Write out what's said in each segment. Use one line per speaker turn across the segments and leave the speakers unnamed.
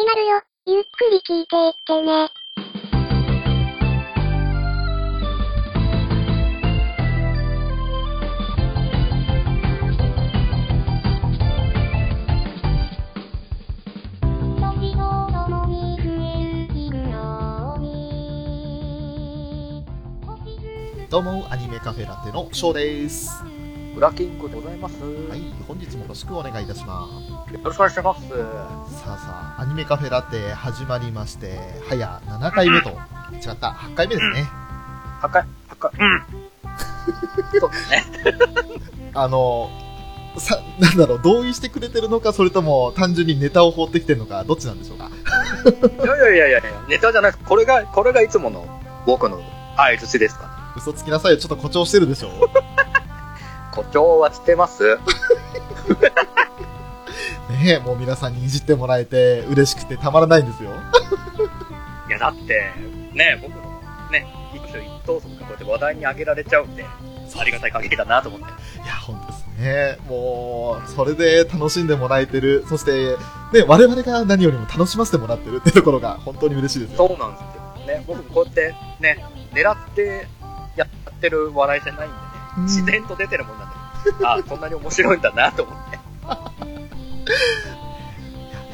始まるよ。ゆっくり聞いていってね。
どうも、アニメカフェラテのショーです。
ブラキングでございます。
はい、本日もよろしくお願いいたしま
よろしくお願いします。
す。さあさあ、アニメカフェラテ始まりまして、早7回目と、違った、8回目ですね。
高い、高い。うん。そうですね。
あの、さ、なんだろう、同意してくれてるのか、それとも単純にネタを放ってきてるのか、どっちなんでしょうか？
いやいやいやいやいや、ネタじゃない。これが、これがいつもの僕の相づちですか
嘘つきなさいよ、ちょっと誇張してるでしょ。
誇張はしてます？
ねえ、もう皆さんにいじってもらえて嬉しくてたまらないんですよ。
いや、だって、ね、僕の、ね、一挙一投足がこうやって話題に上げられちゃうんで、ありがたい限りだなと思って。
いや、ほんとですね。もう、それで楽しんでもらえてる。そして、ね、我々が何よりも楽しませてもらってるってところが本当に嬉しいですよ。
そうなんですよ。ね、僕もこうやって、ね、狙ってやってる笑いじゃないんで自然と出てるもんなんで、ああ、こんなに面白いんだなと思って。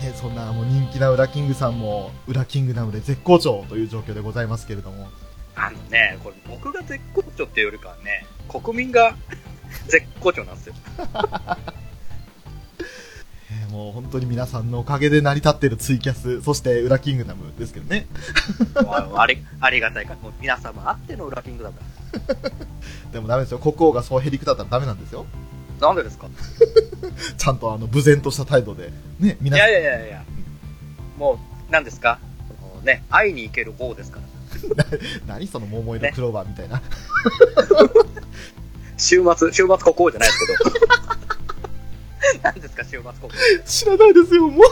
ね、そんなもう人気なウラキングさんも、ウラキングダムで絶好調という状況でございますけれども。
あのね、これ僕が絶好調っていうよりかはね、国民が絶好調なんですよ。
えーもう本当に皆さんのおかげで成り立っているツイキャス、そしてウラキングダムですけどね。
あ ありありがたいから、もう皆様あっての裏キングダム
でもダメですよ。国王がそうへりくだったらダメなんですよ。
だ。なんでですか？
ちゃんとあの、無然とした態度で。ね、
い
皆さん
やいやいやいや、もう、何ですか？ね、会いに行ける方ですから。
何その桃色クローバーみたいな。
週末、週末国王じゃないですけど。何ですか、週末国王。
知らないですよ、もう。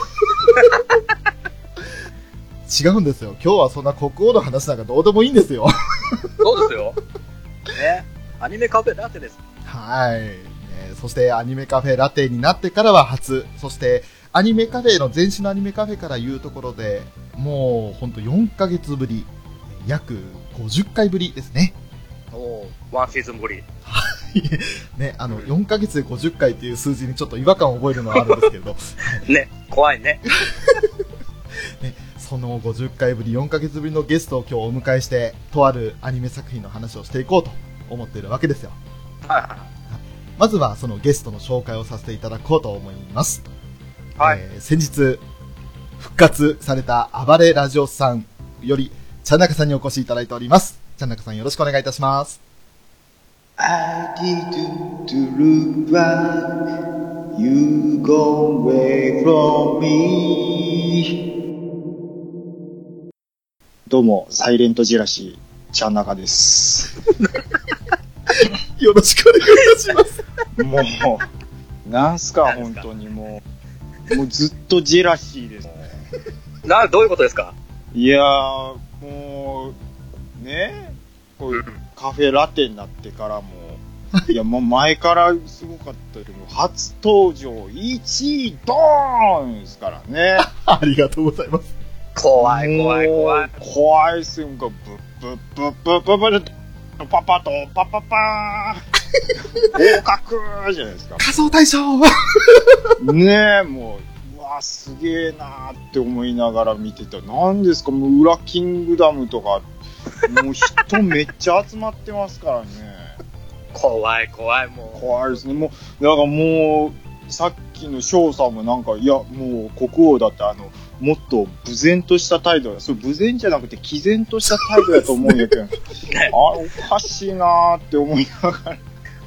違うんですよ。今日はそんな国王の話なんかどうでもいいんですよ。
そうですよ。ね。アニメカフェラテです。
はい、ねそしてアニメカフェラテになってからは初。そしてアニメカフェの前身のアニメカフェからいうところで、もうほんと4ヶ月ぶり、約50回ぶりですね。
おおワンシーズンぶり。
ね、あの、4ヶ月で50回っていう数字にちょっと違和感を覚えるのはあるんですけれど、
ね、怖いね。
その50回ぶり、4ヶ月ぶりのゲストを今日お迎えして、とあるアニメ作品の話をしていこうと思っているわけですよ。
はいは
まずはそのゲストの紹介をさせていただこうと思います。
い。はい。
えー先日、復活された暴れラジオさんより、ちゃんなかさんにお越しいただいております。ちゃんなかさんよろしくお願いいたします。
I didn't look back. You go away from me. どうも、サイレントジェラシー、ちゃんなかです。
よろしくお願いいたします。
もう、なんすか、
なんすか
本当にもう。もうずっとジェラシーです。
な、どういうことですか？
いやー、もう、ねこういうカフェラテになってからも、いや、もう前からすごかったけど、初登場1位ドーンですからね。
ありがとうございます。
怖い怖い怖い。
怖いっすよ。ブッブッブッブッブッブッパパとパパパーン合格じゃないですか。
仮想大賞
ねえ、もう、うわ、すげえなーって思いながら見てた。なんですか、もう、裏キングダムとか、もう人めっちゃ集まってますからね。
怖い怖い、も
怖いですね。もう、だからもう、さっきの翔さんもなんか、いや、もう国王だってあの、もっと無然とした態度だ。それ無然じゃなくて毅然とした態度だと思うんだけど、あ
ね
おかしいなーって思いながら。
う。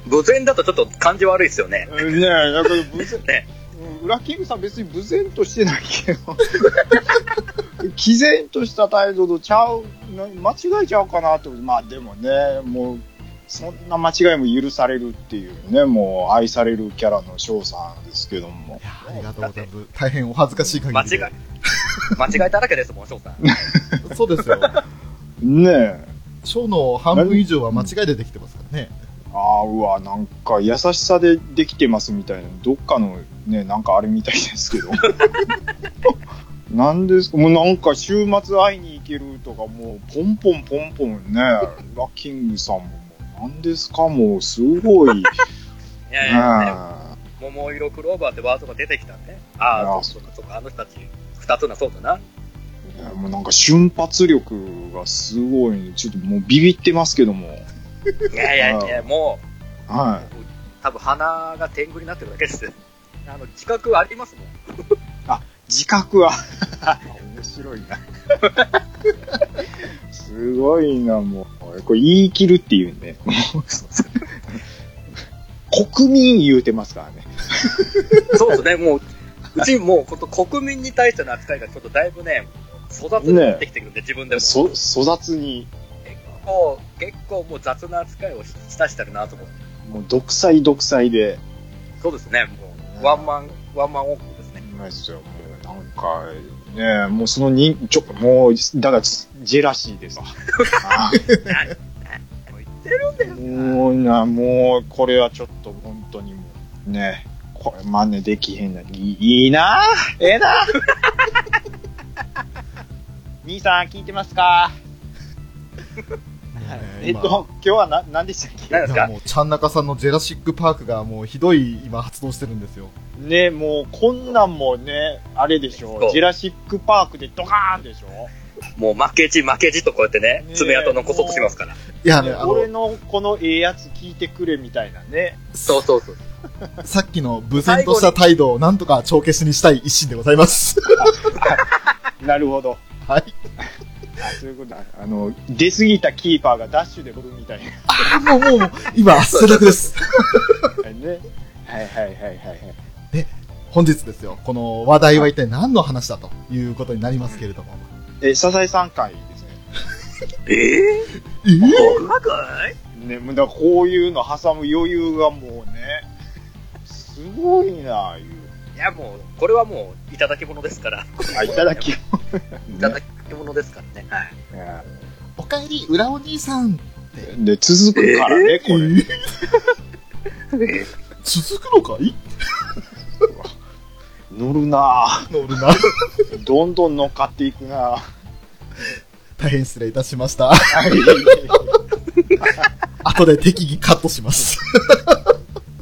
無然だとちょっと感じ悪いですよね。
ねえ、だから無然、
ね。
うん裏キングさん別に無然としてないけど、毅然とした態度とちゃう、な間違えちゃうかなと思って、まあでもね、もう、そんな間違いも許されるっていうね、もう愛されるキャラの翔さんですけども
い。やありがとうございます。大変お恥ずかしい限
間違い
りで。、
間違いだらけですもん、翔さん。
そうですよ。
ねえ。
賞の半分以上は間違いでできてますからね。
ああ、うわ、なんか優しさでできてますみたいな、どっかのね、なんかあれみたいですけど。ね なんですか？もうなんか週末会いに行けるとか、もうポンポンポンポンね、ラッキングさんもなんですか？もうすごい。
いやいや、ね、
ね
桃色クローバーってワードが出てきたね。あ
あ
あ、そうかそうか、あの人たち、二つな、そうだな。
もうなんか瞬発力がすごい、ちょっともうビビってますけども。
いやいやいや、もう、
は
多分鼻が天狗になってるだけです。あの、自覚ありますもん。
い。自覚は。面白いな。すごいな、もう。これ言い切るっていうね。国民言うてますからね。
そうですね、もう、うちもう、こと国民に対しての扱いがちょっとだいぶね、粗雑になってきてくるんで、自分でも。
そ、粗雑に、
結構、結構もう雑な扱いをしたしてるなと思って。
もう独裁独裁で。
そうですね、もう、ワンマン、ワンマンオープンですね。
うまいですよ。もうなんか、ねえ、もうその人、ちょ、もう、だから、ジェラシーですわ。あ
もう言ってるんだよ。
もうな、もう、これはちょっと本当にもう、ねこれ真似できへんな。いいいいなええな 兄さん聞いてますか？えっと、今日はな、何でしたっけ？
何ですか？
いやもう、ちゃんなかさんのジェラシックパークがもうひどい今発動してるんですよ。
ねもう、こんなんもね、あれでしょ
そう
ジェラシックパークでドカーンでしょ
もう負けじ負けじとこうやってね
ね、
爪痕残そうとしますから。
いやね、あ
俺
の、
のこのええやつ聞いてくれみたいなね。
そうそうそう。
さっきの無然とした態度をなんとか帳消しにしたい一心でございます。
なるほど。
はい。
あ、そういうことだ。あの、出過ぎたキーパーがダッシュで取るみたい
あ、もう、もう、もう今、汗だくです。
な。ね。はいはいはいはいはい。
本日ですよ。この話題は一体何の話だということになりますけれども。
え、サザエさん会ですね。
ええ
えー？
ー、細かい
ね、もうだこういうの挟む余裕がもうね、すごいないう。
いやもう、これはもう、いただき物ですから。
あ、いただき。
いただき物ですからね。はい。
ね
おかえり、裏お兄さん。
で、続くからね、これ。
えー続くのかい？
乗るな
乗るな。
ぁどんどん乗っかっていくなぁ
大変失礼いたしました。
はい。
後で適宜カットします。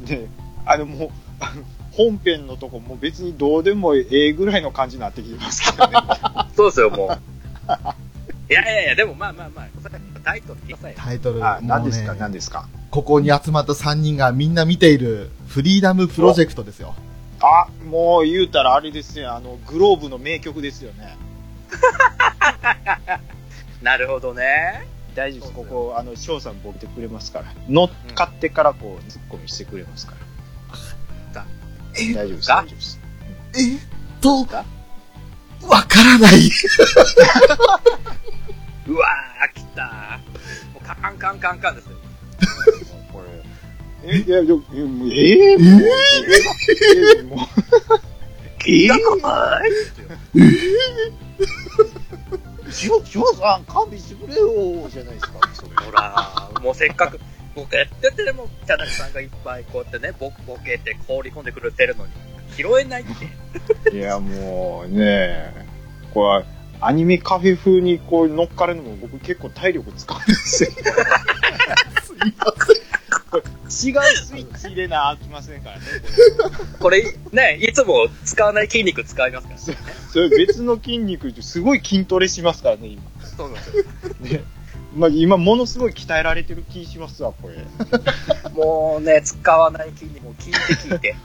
で、あのもう、あの本編のとこも別にどうでもええぐらいの感じになってきてますけどね。
そうですよ、もう。いやいやいや、でもまあまあまあ、タイトル言ってくださいよ。
タイトル、
あ、何ですか、
ね
何、ですか？
ここに集まった3人がみんな見ているフリーダムプロジェクトですよ。
あ、もう言うたらあれですよ、あの、グローブの名曲ですよね。
なるほどね。
大丈夫です。ここ、あの、翔さんボケてくれますから。乗っかってからこう、ツッコミしてくれますから。大丈夫です、
か
大丈夫です。
えっと
か、
わからない。
うわー、来た。もうカンカンカンカンですよ。
これ。え、いや、いやえもうえー、もう、えー？もう、
聞いたかい
しょ、しょうさん、勘弁してくれよ、じゃないですか、それ。
ほら、もうせっかく、ボケってても、チャナクさんがいっぱいこうやってね、ボボケて放り込んでくれてるのに、拾えないって。
いや、もうね、これ、アニメカフェ風にこう乗っかるのも僕結構体力使うんですよ。
すいま
違うスイッチ入れなあきませんからね。
これ、ね、いつも使わない筋肉使いますから。
それ別の筋肉ですごい筋トレしますからね、今。
そうなんですよ。
ね。まあ、今ものすごい鍛えられてる気しますわ、これ。ね
もうね、使わない筋肉も聞いて聞いて。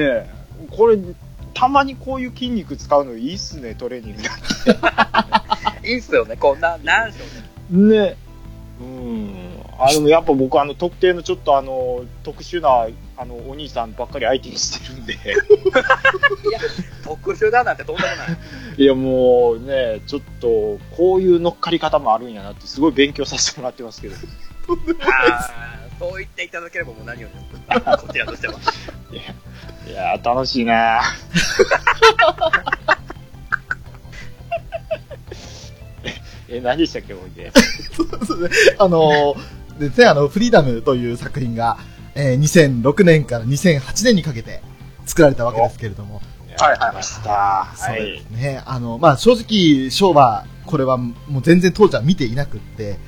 え。これ、たまにこういう筋肉使うのいいっすね、トレーニング
いいっすよね、こんな、なんでしょうね。
で。ねうん。あ、でもやっぱ僕あの特定のちょっとあの、特殊な、あの、お兄さんばっかり相手にしてるんで。
特殊だなんてとんでもない。
いやもうね、ちょっと、こういう乗っかり方もあるんやなって、すごい勉強させてもらってますけど。
そう言っていただければもう何よりです。こちらとしては。
いや、いや楽しいな え、何でしたっけ、ほい で。
あのー、ですね、あの、フリーダムという作品が、えー2006年から2008年にかけて作られたわけですけれども、
い
はいはい
来ました。
そう
はい
です。ね。あの、まあ、正直、ショーは、これはもう全然当時は見ていなくって、
あ
はい。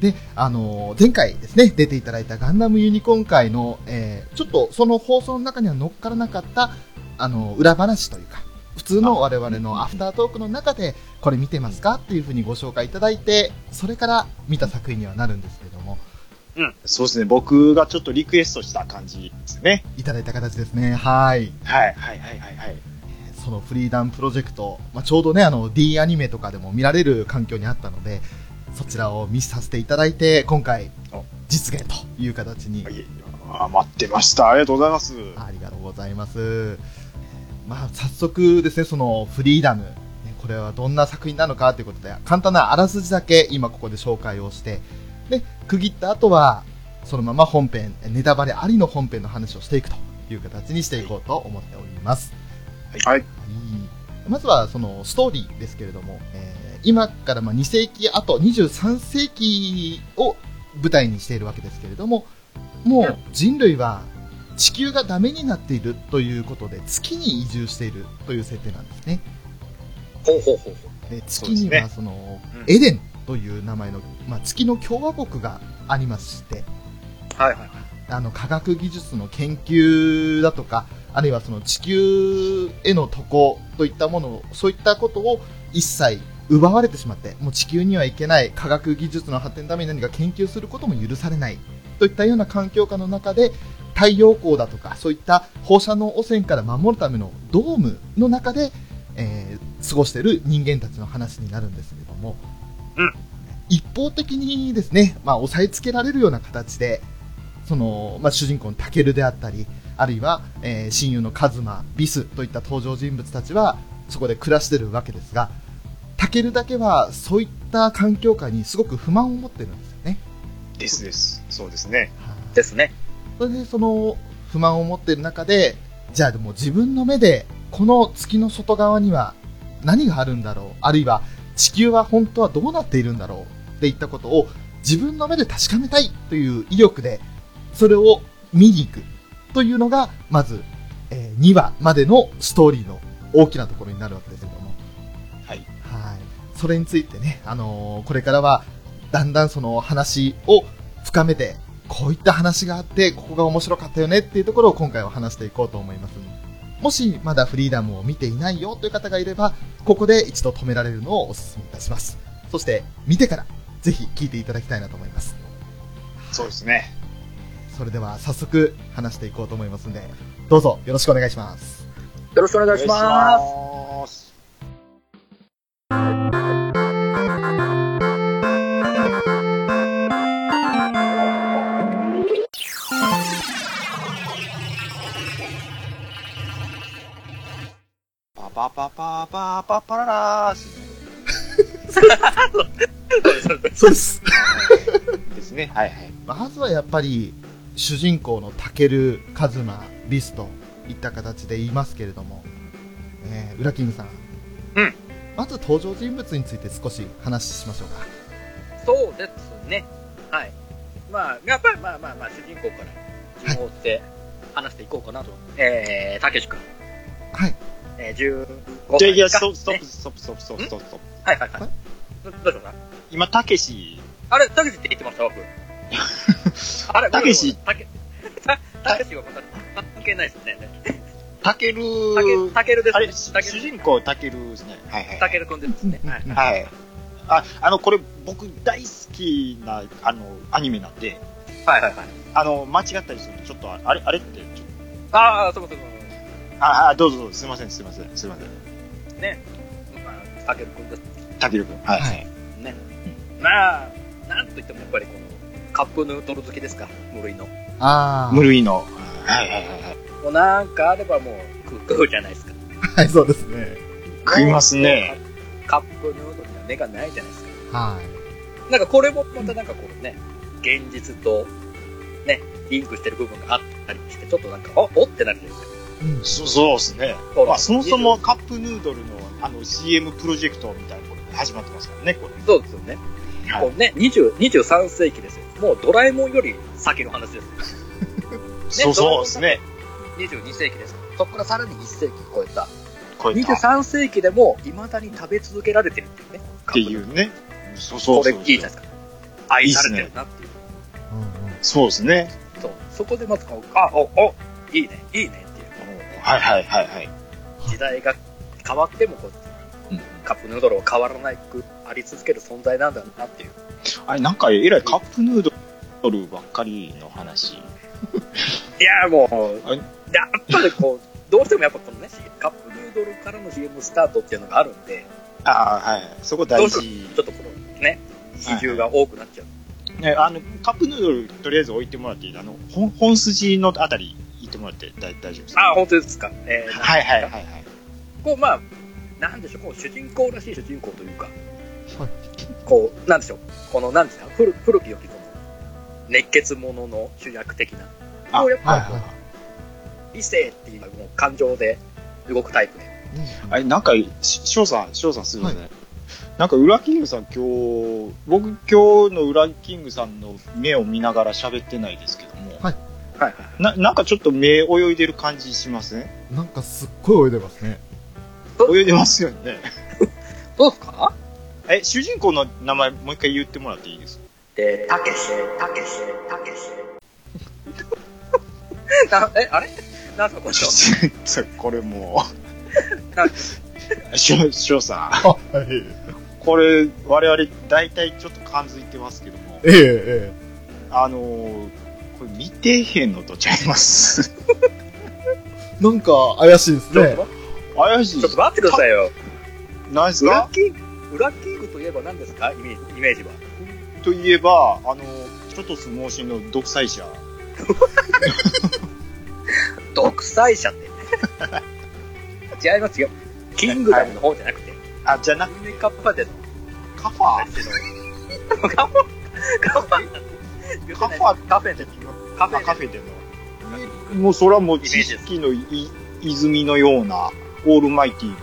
で、あの、前回ですね、出ていただいたガンダムユニコーン会の、えー、ちょっとその放送の中には乗っからなかった、あの、裏話というか、普通の我々のアフタートークの中で、これ見てますか？っていうふうにご紹介いただいて、それから見た作品にはなるんですけども、
そうですね。僕がちょっとリクエストした感じですね。
いただいた形ですね。はい。
はい、はい、はい、はい、はい。
そのフリーダムプロジェクト、まあ、ちょうどね、あの D アニメとかでも見られる環境にあったので、そちらを見させていただいて、今回
お、
実現という形に、
はいあ待ってました。ありがとうございます。
ありがとうございます。まあ、早速ですね、そのフリーダム、ねこれはどんな作品なのかということで、簡単なあらすじだけ今ここで紹介をして、で、区切った後は、そのまま本編、ネタバレありの本編の話をしていくという形にしていこうと思っております。
はい。
はいまずはそのストーリーですけれども、えー今からまあ2世紀あと23世紀を舞台にしているわけですけれども、もう人類は地球がダメになっているということで月に移住しているという設定なんですね。
ほうほうほう。
で月にはその、
うん
エデンという名前の、まあ、月の共和国がありまして、
はいはいはい。
あの科学技術の研究だとか、あるいはその地球への渡航といったものを、そういったことを一切奪われてしまって、もう地球には行けない科学技術の発展のために何か研究することも許されないといったような環境下の中で、太陽光だとか、そういった放射能汚染から守るためのドームの中で、えー過ごしている人間たちの話になるんですけれども、
うん。
一方的にですね、まあ、押さえつけられるような形で、その、まあ、主人公のタケルであったり、あるいは、えー親友のカズマ、ビスといった登場人物たちは、そこで暮らしてるわけですが、タケルだけは、そういった環境下にすごく不満を持ってるんですよね。
ですです。そうですね。
ですね。
それで、その、不満を持っている中で、じゃあでも自分の目で、この月の外側には何があるんだろう？あるいは、地球は本当はどうなっているんだろうっていったことを自分の目で確かめたいという意欲で、それを見に行くというのが、まず、え2話までのストーリーの大きなところになるわけです。それについてね、あのーこれからは、だんだんその話を深めて、こういった話があって、ここが面白かったよねっていうところを今回は話していこうと思います。もしまだフリーダムを見ていないよという方がいれば、ここで一度止められるのをお勧めいたします。そして、見てから、ぜひ聞いていただきたいなと思います。
そうですね。
それでは早速話していこうと思いますんで、どうぞよろしくお願いします。
よろしくお願いします。
パパパパパパパララーっすね
そうです。
ですね。はいはい。
まずはやっぱり、主人公のタケル、カズマ、ビスといった形で言いますけれども、えー、ウラキングさん。
うん。
まず登場人物について少し話しましょうか。
そうですね。はい。まあ、やっぱりまあまあまあ、主人公から順を追って話していこうかなと。えー、たけし君。
はい。
えー、15
じゃあ、いや、
歳か？
ストップ、ストッ
ね
プ、ストップ、ストップ、ストップ、ストップ。
はいはいはい。どどうしようか？な。
今、たけし、
あれ、たけしって言ってました？僕。あれ、
たけし
たけ、たたけしはまた関係ないですね。
たける、
たけ、るですね。
主人公、たけるですね。はいはい。
たけるくんですね。はい。
はい。あ、あの、これ、僕大好きな、あの、アニメなんで、
はいはいはい。
あの、間違ったりすると、ちょっと、あれ、あれって、
ああ、そうそうそう
と、あ、あ、どうぞどうぞ、すいません、すいません、すいません。
ね。まあ、たけるくんです
たけるくん。はい。
はい
ね。まあ、なんといってもやっぱりこの、カップヌードル好きですか、無類の。
あ
無類の。はいはいはいはい。
もうなんかあればもう食う食うじゃないですか。
あ。はい、そうですね。
食いますね。
カップヌードルには目がないじゃないですか。
はい。
なんかこれもまたなんかこうね、現実と、ね、リンクしてる部分があったりして、ちょっとなんか、おおってなるじゃないですか。
うん。
そそうですね。まあ、そもそもカップヌードルの、あの、CM プロジェクトみたいなことが始まってますからね、これ。
そうですよね。
はい
もうね、20 23世紀ですよ。もうドラえもんより先の話です。
そうそうですね。
22世紀ですかそこからさらに1世紀超えた。
こういったっ
23世紀でも未だに食べ続けられてるっていうね。
ていうね。そうそうそう
これいいじゃないですか。愛されてるなっていう。
うんうん
そうですね。
そう。そこでまずこう、あ、お、お、いいね、いいね。
はいはいはいはい。
時代が変わってもこう、
うん
カップヌードルは変わらないくあり続ける存在なんだなっていう。
あれ、なんかえらいカップヌードルばっかりの話。
いや、もう、
あ
やっぱりこう、どうしてもやっぱこのね、カップヌードルからの CM スタートっていうのがあるんで、
ああ、はい。そこ大
どう
事。
ちょっとこのね、比重が多くなっちゃう。
ね、あの、カップヌードル、とりあえず置いてもらっていい？あの、本本筋のあたり行ってもらって大大丈夫ですか
あ、本当ですか。えー
はいはいはいはい。
こう、まあ、なんでしょう、こう、主人公らしい主人公というか、
はい
こう、なんでしょう、この、なんですか、古古き良きこの、熱血者の主役的な、
あ、
こうやっぱ
はいはいはい。
理性っていう、もう感情で動くタイプで。
うん
あれ、なんか、し翔さん、翔さんすいません。なんか、ウラキングさん今日、僕今日のウラキングさんの目を見ながら喋ってないですけども、
はい
はいはい。
な、なんかちょっと目泳いでる感じしますね。
なんかすっごい泳いでますね。
泳いでますよね。
どうですか？
え、主人公の名前もう一回言ってもらっていいですか？
えー、たけし、たけし、たけし。な、え、あれ？なんすかこれ。
ちょっとこれも
なん
う、翔翔さん、
あ、はい。
これ、我々大体ちょっと感づいてますけども、
ええ、え
あのー、これ見てへんのとちゃいます。
え。なんか怪しいですね
ちょっと。
怪しい
ちょっと待ってくださいよ。
何ですか？
ウラキング、ウラキングといえば何ですか？イメージイメージは。
といえば、あの、ちょっと相撲心の独裁者。
独裁者って。違いますよ。キングダムの方じゃなくて、
あ、じゃな
アニメカッパでの
カファ
話の。カファ カファ
カファ
カフェで。カフェ
カフェでの。もうそれはもう知識のい泉のような、オールマイティの。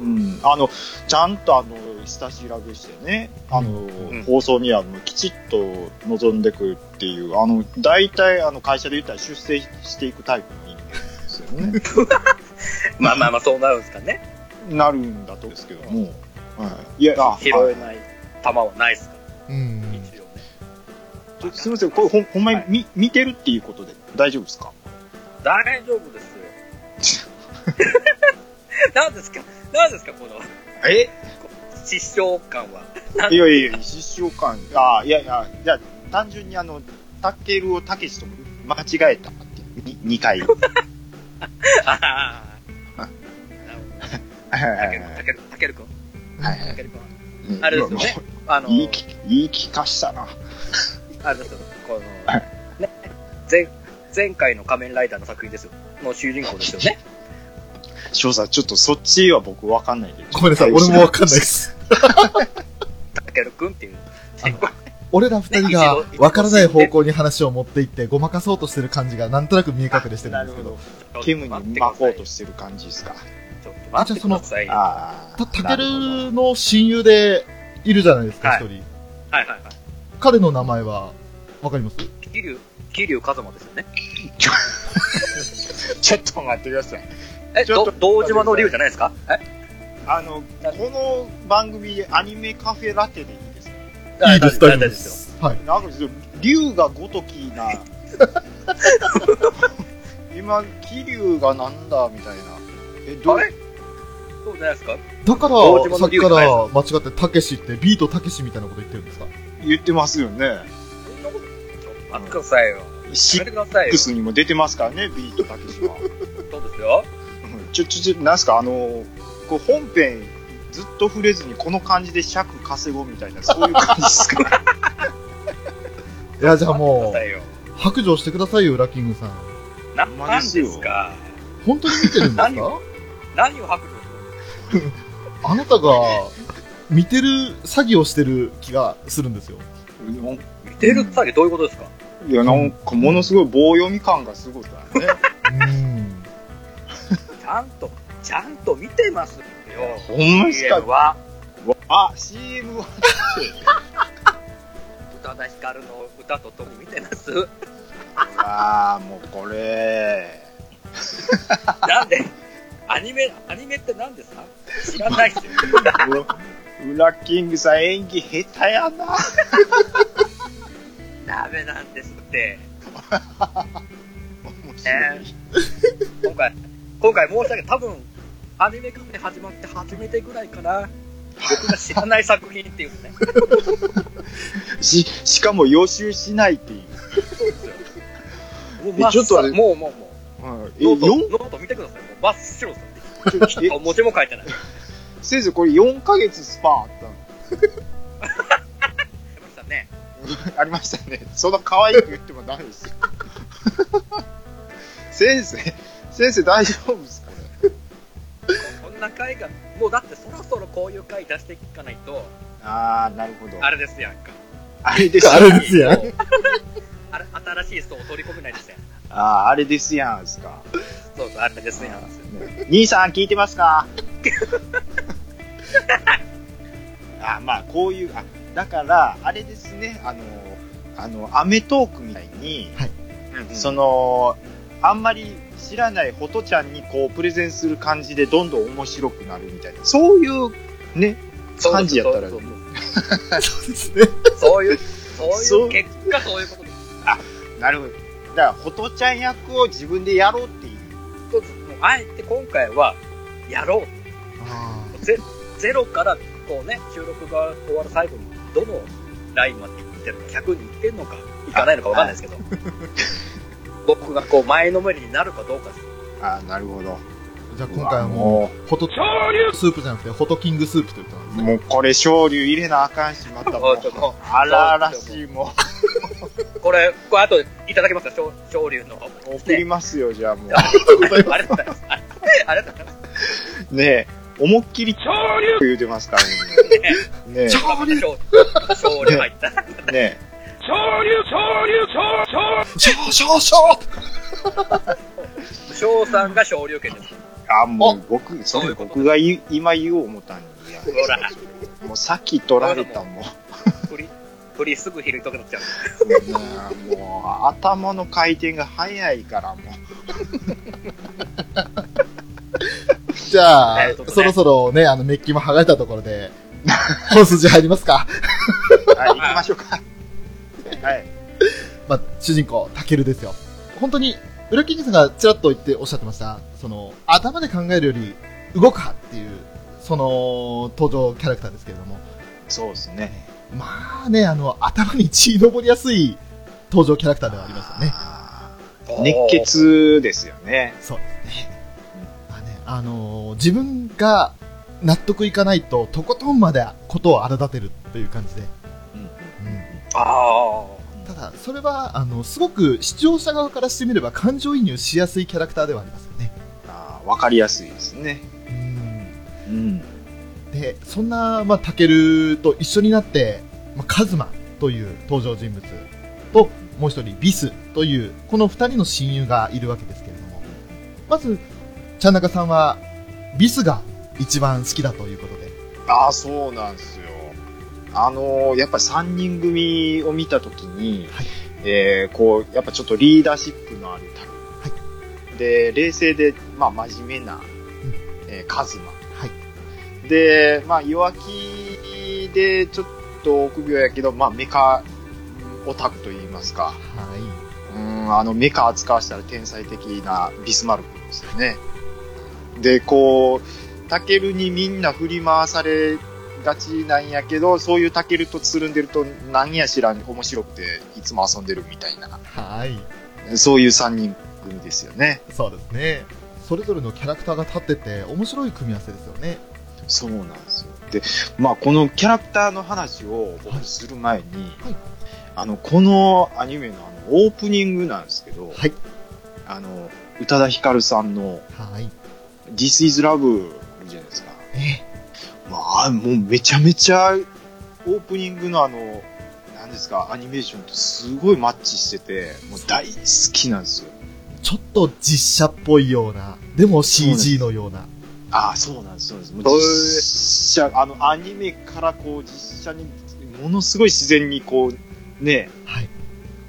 うん。
うん。あの、ちゃんとあの、下調べしてね、あの、
ん
放送にはもうきちっと望んでくるっていう、あの、大体あの、会社で言ったら出世していくタイプの人間ですよね。
まあまあまあ、そうなるんですかね。
なるんだとですけども。はい。いや、あ、
拾え
はい
ない球はないですから、
うん。
すみません、これほんほんまに見見てるっていうことで大丈夫ですか？
大丈夫ですよ。何ですか？何ですか？この
え？
失笑感は。
いやいや、失笑感。あいやいや、いや、単純にあの、タケルをタケシと間違えたっていう、に2回。
ああ。なるほど。たける、たける、たけるくん。
はい
たけるくん。あれですよね。あの、
いいき、いい気かしたな。
あれですよ。この
はい、
ね、前、前回の仮面ライダーの作品ですよ。の主人公ですよね。
翔さん、ちょっとそっちは僕わかんないで。
ごめんなさい、俺もわかんないです。
たけるくんっていう。
あの俺ら二人がわからない方向に話を持っていって、ごまかそうとしてる感じがなんとなく見え隠れしてるんですけど。
ケムに巻こうとしてる感じですか。
ちょっと待ってくださいよ。は
あ
た、たけるの親友でいるじゃないですか、
はい
一人。
いはいはい。
彼の名前は、わかります？
桐生、桐生一馬ですよね。
ちょっと待ってください。
え、
ちょっと
ど堂島の竜じゃないですか？え？
あの、この番組、アニメカフェラテでいいですか
いいです、大丈夫で
すよ。
す。はい。
なんか竜がごときな。今、桐生がなんだ、みたいな。え、ど
れ？そうじゃないですか？
だからさっきから間違ってたけしって、ビートたけしみたいなこと言ってるんですか？
言ってますよね。
そんなこと、ちょっと待ってくださいよ。
シック。スにも出てますからね、ビートたけしは。
そうですよ。
うんちょ、ちょ、ちょ、なんすか、あの、こう本編、ずっと触れずにこの感じで尺稼ごうみたいな、そういう感じですか？
いや、じゃあ
待
も。う、白状してくださいよ、ウラキングさん。
な、なん
ですよ
ですか
本当に見てるんです
何
か
何を白状する
あなたが、見てる詐欺をしてる気がするんですよ。
見てる詐欺どういうことですか？
いや、なんか、ものすごい棒読み感がすごいですね。
うん。
ちゃんと、ちゃんと見てますよ。
ほんまですか
？CM は、
あ、CM は、
宇多田ヒカルの歌とともに見てます？
あー、もうこれ、
なんで？アニメ、アニメって何ですか？知らないっすよ。
ウラキングさん演技下手やな。
ダメなんですって。今回、今回申し訳ない。多分、アニメカフェ始まって初めてぐらいかな。僕が知らない作品っていうのね。
し、しかも予習しないっていう。
そうですよ。もう
えちょっ
もうもうもう。
うんえ、
ノート、
4?
ノート見てください。もう真っ白ですよ。も書いてない。
先生これ4ヶ月スパンあったの
ありましたね。
ありましたね。そんな可愛く言ってもダメですよ。先生、先生大丈夫ですか？
こんな回が、もうだってそろそろこういう回出していかないと、
あー、なるほど。
あれですやんか。
あれです
あれですやん
あれ、新しい人を取り込めないですやん。
あー、あれですやんすか。
そうそう、あれですやん。
兄さん聞いてますか？あ、まあ、こういう、あ、だから、あれですね、あの、あの、アメトークみたいに、
うん
その、あんまり知らないホトちゃんにこう、プレゼンする感じでどんどん面白くなるみたいな、そういう、ね、
そう
感じやったら
そうそう
そうですね。
そういう、そう
そ
いうう結果そういうことです。
なるほど。だから、ホトちゃん役を自分でやろうっていう。
そうそうもうあえて今回は、やろう。
あ
ゼゼロから、こうね、収録が終わる最後に、どのラインまで行ってるのか、100に行ってんのか、行かないのかわかんないですけど、僕がこう、前のめりになるかどうかです。
あーなるほど。
ーじゃあ今回はもう、ホトスープじゃなくて、ホトキングスープということなんですね。
もうこれ、昇竜入れなあかんし、またもう
あちょっと、
あららしい、も
これ、これ後でいただけますか？昇昇竜の
送りますよ、じゃあも
う。ありがとうございます。ありがとうございます。
う。ねえ、思いっきり、昇竜言うてますからね。ね
ちょ
昇竜昇竜入った。
え、ね
ショーショーショー
翔さんが昇竜拳です。
え。あ、もう僕、それ僕が今言おう思ったんや。
ほら、
もうさっき取られたもん。
振り、すぐ拾いたくなっちゃう。
もう、頭の回転が速いから、も
じゃあ、
ね
そろそろね、あの、メッキも剥がれたところで、本筋入りますか？
う。はい、行きましょうか。はい。
まあ、主人公、タケルですよ。本当に、ウラキングさんがちらっと言っておっしゃってました、その、頭で考えるより、動く派っていう、その、登場キャラクターですけれども、
そうですね。
まあね、あの、頭に血登りやすい登場キャラクターではありますよね。
熱血ですよね。
そうですあのー自分が納得いかないと、とことんまでことを荒立てるという感じで。
うん
うん
あ
ただ、それは、あの、すごく視聴者側からしてみれば感情移入しやすいキャラクターではありますよね。
あーわかりやすいですね。
うん。
うん。
で、そんな、まあ、タケルと一緒になって、まあ、カズマという登場人物と、もう一人、ビスという、この二人の親友がいるわけですけれども、まず、ちゃんなかさんは、ビスが一番好きだということで、
ああ、そうなんですよ。あのーやっぱり3人組を見たときに、
はい
えーこう、やっぱちょっとリーダーシップのあるタイプ。で、冷静で、まあ、真面目な、えーカズマ。
はい。
で、まあ、弱気で、ちょっと臆病やけど、まあ、メカオタクと言いますか。
は
うん、あの、メカ扱わしたら天才的なビスマルクですよね。で、こう、タケルにみんな振り回されがちなんやけど、そういうタケルとつるんでると、何や知らん、面白くて、いつも遊んでるみたいな、
い。はい。
そういう3人組ですよね。
そうですね。それぞれのキャラクターが立ってて、面白い組み合わせですよね。
そうなんですよ。で、まあ、このキャラクターの話を僕する前に、
はい
あの、このアニメのあのオープニングなんですけど、
はい。
あの、宇多田ヒカルさんの
はい。
This is Love じゃないですか。
え？
まあ、もうめちゃめちゃオープニングのあの、何ですか、アニメーションとすごいマッチしてて、もう大好きなんですよ。
ちょっと実写っぽいような、でも CG のような。
ああ、そうなんです、そうなんです。もう実写、あの、アニメからこう実写に、ものすごい自然にこう、ね、
はい。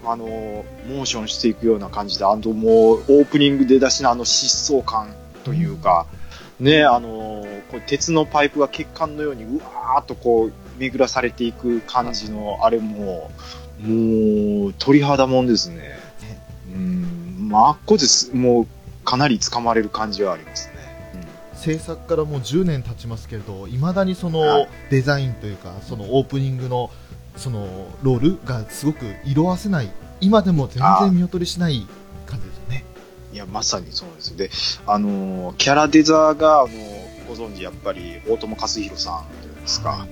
あの、モーションしていくような感じで、あともう、オープニングで出しのあの疾走感というか、ね、あの、こう鉄のパイプが血管のようにうわーっとこう、巡らされていく感じの、あれも、もう、鳥肌もんですね。うん、まあ、あっこです、もう、かなり掴まれる感じはありますね。
制作からもう10年経ちますけれど、いまだにそ
は
の
い
デザインというか、そのオープニングのそのロールがすごく色あせない、今でも全然見劣りしない。
いや、まさにそうです。で、あの、キャラデザが、あの、ご存知、やっぱり、大友克洋さんじゃないですか。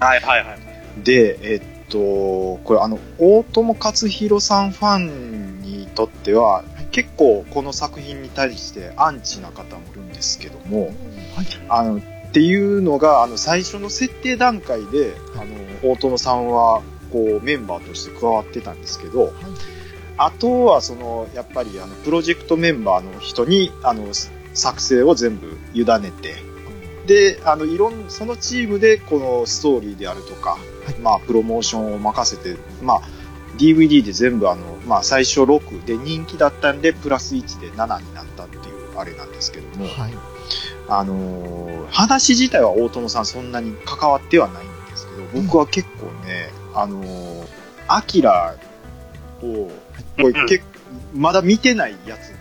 はいはいはい。
で、えっと、これ、あの、大友克洋さんファンにとっては、結構この作品に対してアンチな方もいるんですけども、
はい。
あの、っていうのが、あの、最初の設定段階で、あの、大友さんは、こう、メンバーとして加わってたんですけど、
はい。
あとは、その、やっぱり、あの、プロジェクトメンバーの人に、あの、作成を全部委ねて、で、あの、いろん、そのチームで、このストーリーであるとか、
はい
まあ、プロモーションを任せて、まあ、DVD で全部あの、まあ、最初6で人気だったんで、プラス1で7になったっていうあれなんですけども、
はい。
あのー話自体は大友さんそんなに関わってはないんですけど、僕は結構ね、あのーアキラを、これ
うん
結まだ見てないやつ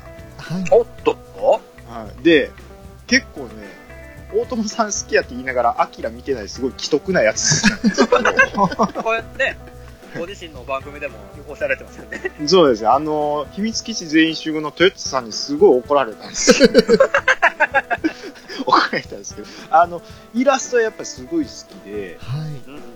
はい。
おっと
なの。はい。で、結構ね、大友さん好きやって言いながら、アキラ見てないすごい既得なやつなんですけど。
これね、ご自身の番組でもおっしゃられてますよね。
そうですね。あの、秘密基地全員集合の豊津さんにすごい怒られたんですよ。怒られたんですけど、あの、イラストはやっぱりすごい好きで、
はい。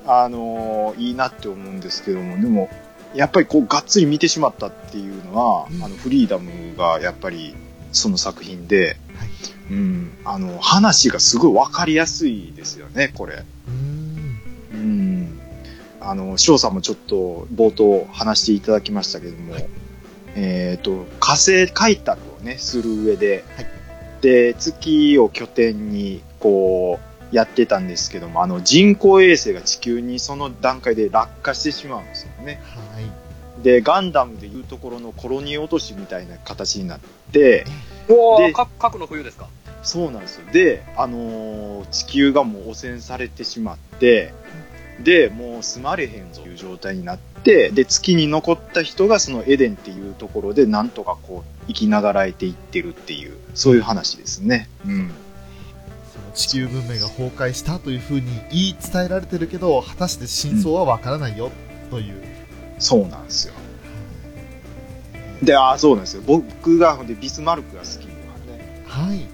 あのいいなって思うんですけども、でも、やっぱりこう、がっつり見てしまったっていうのは、
うん
あの、フリーダムがやっぱり、その作品で、
はい。
うん、あの、話がすごいわかりやすいですよね、これ。
うーん。
うん。あの、翔さんもちょっと冒頭話していただきましたけども、えっ、と、火星開拓をね、する上で、
はい
で、月を拠点に、こう、やってたんですけども、あの、人工衛星が地球にその段階で落下してしまうんですよね。
はい。
で、ガンダムでいうところのコロニー落としみたいな形になって、で
核の冬ですか？
そうなんですよ。で、あのー地球がもう汚染されてしまって、で、もう住まれへんぞという状態になって、で、月に残った人がそのエデンっていうところでなんとかこう、生きながらえていってるっていう、そういう話ですね。うん。
その地球文明が崩壊したというふうに言い伝えられてるけど、果たして真相はわからないよ、という。
そうなんですよ。で、ああ、そうなんですよ。僕が、ほんで、ビスマルクが好きなのはね、
はい。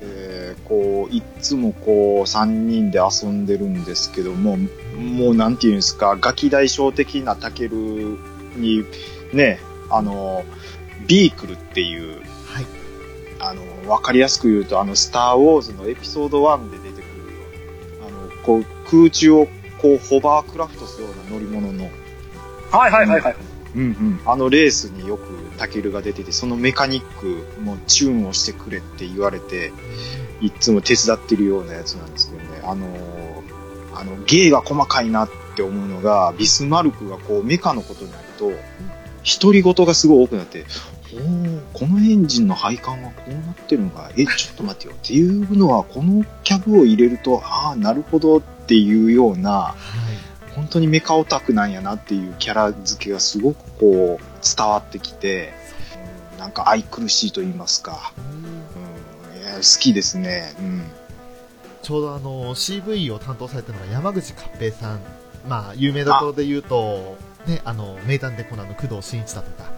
えーこう、いっつもこう、3人で遊んでるんですけども、もうなんていうんですか、ガキ大将的なタケルに、ね、あの、ビークルっていう、
はい。
あの、わかりやすく言うと、あの、スター・ウォーズのエピソード1で出てくる、あの、こう、空中をこう、ホバークラフトするような乗り物の、
はいはいはいはい。
うんうん、あのレースによくタケルが出てて、そのメカニックもチューンをしてくれって言われて、いっつも手伝ってるようなやつなんですけどね、あのーあの、芸が細かいなって思うのが、ビスマルクがこうメカのことになると、独り言がすごい多くなって、おーこのエンジンの配管はこうなってるのか、え、ちょっと待ってよっていうのは、このキャブを入れると、ああ、なるほどっていうような、
はい。
本当にメカオタクなんやなっていうキャラ付けがすごくこう伝わってきて、うんなんか愛くるしいと言いますか、うん、いや好きですね。うん。
ちょうどあの CV を担当されたのが山口勝平さん、まあ、有名どころで言うと、ね、あの名探偵コナンの工藤新一だとか、はい、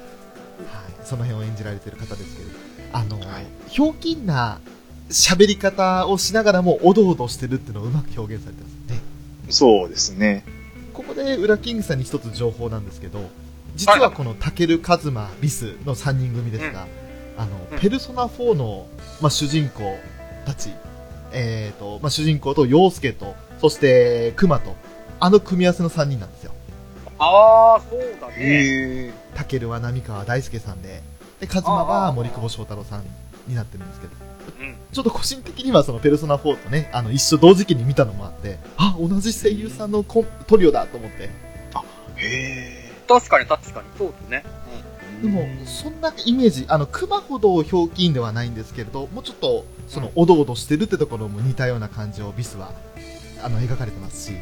その辺を演じられてる方ですけど、あの、
はい
ひょうきんな喋り方をしながらもおどおどしてるっていうのをうまく表現されてますね。
そうですね。
ここでウラキングさんに一つ情報なんですけど、実はこのタケル、カズマ、ビスの3人組ですが、あの、
うん
ペルソナ4の、まあ、主人公たち、えっ、と、まあ、主人公と陽介と、そしてクマと、あの組み合わせの3人なんですよ。
あー、そうだね。
タケルは浪川大輔さんで、で、カズマは森久保祥太郎さんになってるんですけど、
うん。
ちょっと個人的にはそのペルソナ4とね、あの、一緒同時期に見たのもあって、あ、同じ声優さんのコントリオだと思って、
へえ。
確かに確かに。そうですね。
でも、そんなイメージ、あの、熊ほどひょうきんではないんですけれど、もうちょっと、その、おどおどしてるってところも似たような感じをビスは、あの、描かれてますし、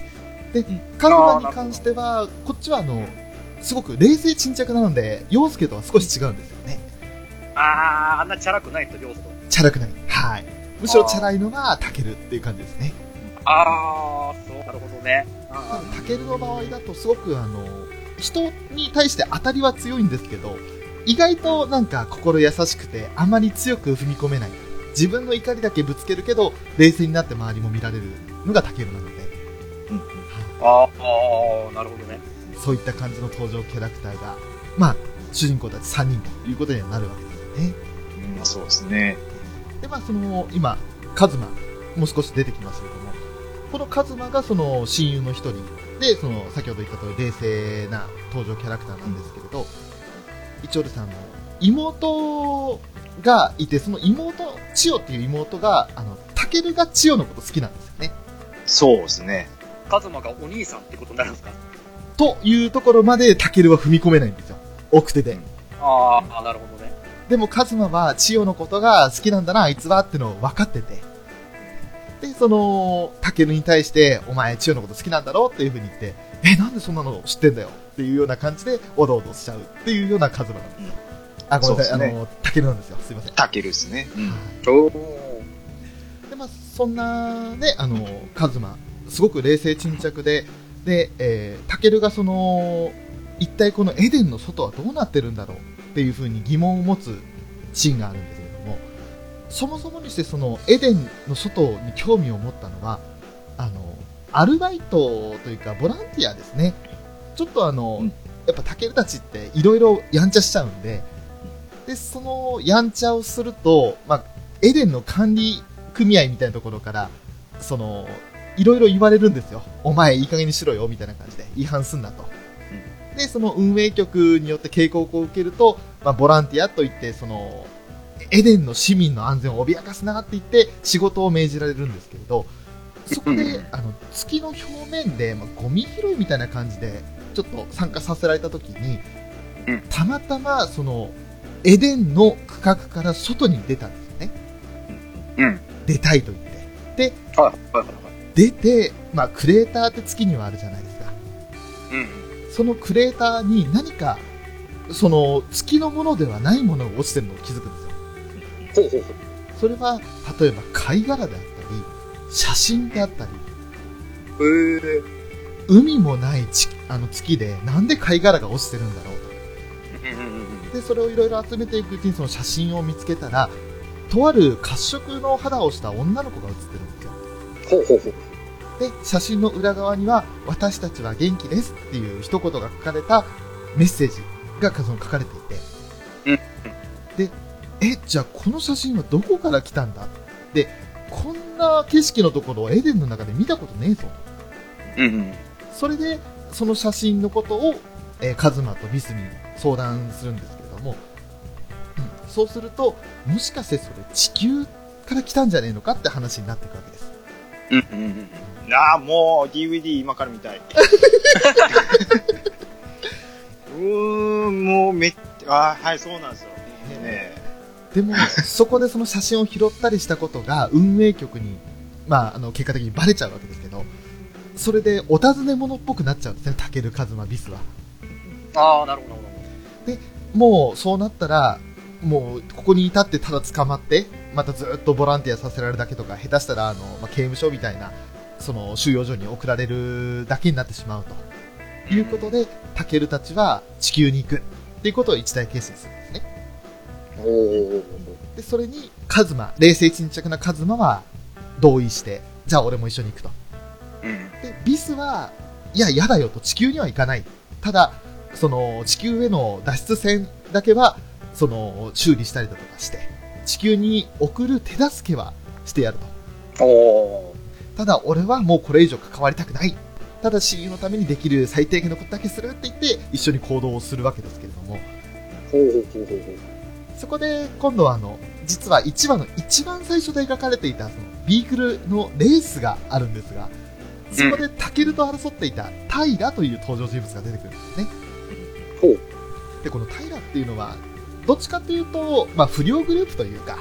で、カズマに関しては、こっちはあの、すごく冷静沈着なので、陽介とは少し違うんですよね。
あー、あんなチャラくないと、要素。
チャラくない。はい。むしろチャラいのがタケルっていう感じですね。
あー、そう、なるほどね。
タケルの場合だとすごくあの、人に対して当たりは強いんですけど、意外となんか心優しくて、あまり強く踏み込めない。自分の怒りだけぶつけるけど、冷静になって周りも見られるのがタケルなので、
あー、あー、なるほどね。
そういった感じの登場キャラクターが、まあ、主人公たち3人ということにはなるわけですよね。
うんまあそうですね。
で、まあ、その、今、カズマ、もう少し出てきますけども、このカズマがその親友の一人で、その、先ほど言った通り冷静な登場キャラクターなんですけれど、一応ですね、あの、妹がいて、その妹、千代っていう妹が、あの、タケルが千代のこと好きなんですよね。
そうですね。
カズマがお兄さんってことになるんですか？
というところまでタケルは踏み込めないんですよ。奥手で。
あー、なるほどね。
でもカズマは千代のことが好きなんだな、あいつはってのを分かってて。で、その、タケルに対して、お前千代のこと好きなんだろっていう風に言って、え、なんでそんなの知ってんだよっていうような感じで、おどおどしちゃうっていうようなカズマなんですよ。あ、ごめんなさい、
ね
あの、タケルなんですよ。すいません。
タケルですね。
おー。
で、まあ、そんなね、あの、カズマ、すごく冷静沈着で、で、えー、タケルがその、一体このエデンの外はどうなってるんだろうっていう風に疑問を持つシーンがあるんですけれども、そもそもにしてそのエデンの外に興味を持ったのは、あの、アルバイトというかボランティアですね。ちょっとあの、
うん
やっぱタケルたちっていろいろやんちゃしちゃうんで、で、そのやんちゃをすると、まあ、エデンの管理組合みたいなところから、その、いろいろ言われるんですよ。お前いい加減にしろよ、みたいな感じで。違反すんなと。で、その運営局によって警告を受けると、まあ、ボランティアといって、その、エデンの市民の安全を脅かすなって言って、仕事を命じられるんですけれど、そこで、あの、月の表面で、まあ、ゴミ拾いみたいな感じで、ちょっと参加させられた時に
うん、
たまたま、その、エデンの区画から外に出たんですよね。
うん。
出たいと言って。
はい、はい、はい。
出て、まあ、クレーターって月にはあるじゃないですか。
うん。
そのクレーターに何か、その月のものではないものが落ちてるのを気づくんですよ。
ほうほうほう。
それは、例えば貝殻であったり、写真であったり、
えー。
海もないちあの月でなんで貝殻が落ちてるんだろうと。で、それをいろいろ集めていくうちにその写真を見つけたら、とある褐色の肌をした女の子が写ってるんですよ。
ほうほうほう。
で、写真の裏側には、私たちは元気ですっていう一言が書かれたメッセージがその書かれていて、
うん
で、え、じゃあこの写真はどこから来たんだ？で、こんな景色のところをエデンの中で見たことねえぞ。
うんうん。
それで、その写真のことを、えーカズマとビスに相談するんですけれども、うんそうすると、もしかしてそれ地球から来たんじゃねえのかって話になっていくわけです。
うんうんうん。
なあ、もう DVD 今から見たい。うーん、もうめっあーはい、そうなんですよ。ね
でも、そこでその写真を拾ったりしたことが運営局に、まあ、あの、結果的にバレちゃうわけですけど、それでお尋ね者っぽくなっちゃうんですね、タケル、カズマ、ビスは。
ああ、なるほど、なる
もう、そうなったら、もう、ここに至ってただ捕まって、またずっとボランティアさせられるだけとか、下手したら、あの、まあ、刑務所みたいな、その、収容所に送られるだけになってしまうと。いうことで、タケルたちは地球に行く。っていうことを一大決心するんですね。で、それに、カズマ、冷静沈着なカズマは同意して、じゃあ俺も一緒に行くと。
うん。
で、ビスは、いや、嫌だよと、地球には行かない。ただ、その、地球への脱出船だけは、その、修理したりだとかして、地球に送る手助けはしてやると。
おお。
ただ、俺はもうこれ以上関わりたくない。ただ、親友のためにできる最低限のことだけするって言って、一緒に行動をするわけですけれども、
ほうほうほうほうほう。
そこで、今度はあの、実は1話の一番最初で描かれていた、その、ビークルのレースがあるんですが、そこでタケルと争っていたタイラという登場人物が出てくるんですね。
ほう。
で、この平っていうのは、どっちかというと、まあ、不良グループというか、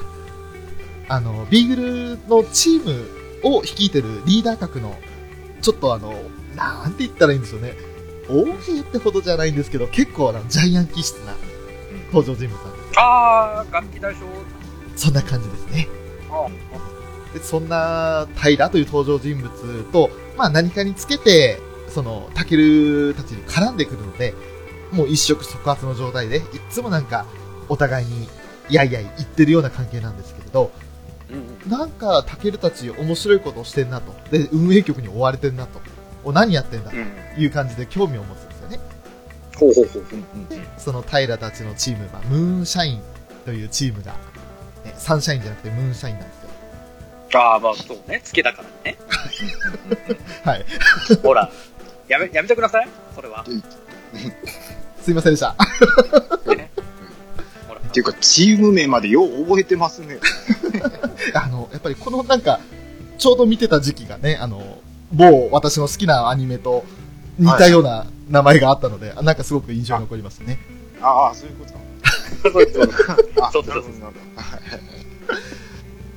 あの、ビーグルのチームを率いてるリーダー格の、ちょっとあの、なんて言ったらいいんでしょうね。王兵ってほどじゃないんですけど、結構あの、ジャイアン気質な登場人物なんですよ。
あー、楽器大将。
そんな感じですね。
あ
でそんな平という登場人物と、まあ何かにつけて、その、タケルたちに絡んでくるので、もう一触即発の状態で、いっつもなんか、お互いに、やいやい言ってるような関係なんですけれど、
うん。
なんか、タケルたち面白いことをしてんなと。で、運営局に追われてんなと。お、何やってんだと
うん。
いう感じで興味を持つんですよね。
ほうほうほう。
その平たちのチームは、ムーンシャインというチームが、ね、サンシャインじゃなくてムーンシャインなんですよ。
ああ、まあそうね。つけたからね。
はい。
ほら。やめ、やめてください。それは。
すいませんでした。
ね。
っていうか、チーム名までよう覚えてますね。
あの、やっぱりこのなんか、ちょうど見てた時期がね、あの、某私の好きなアニメと似たような名前があったので、なんかすごく印象に残りますね。
ああ、そういうことか。
そうですそうです
あ
そうそうそう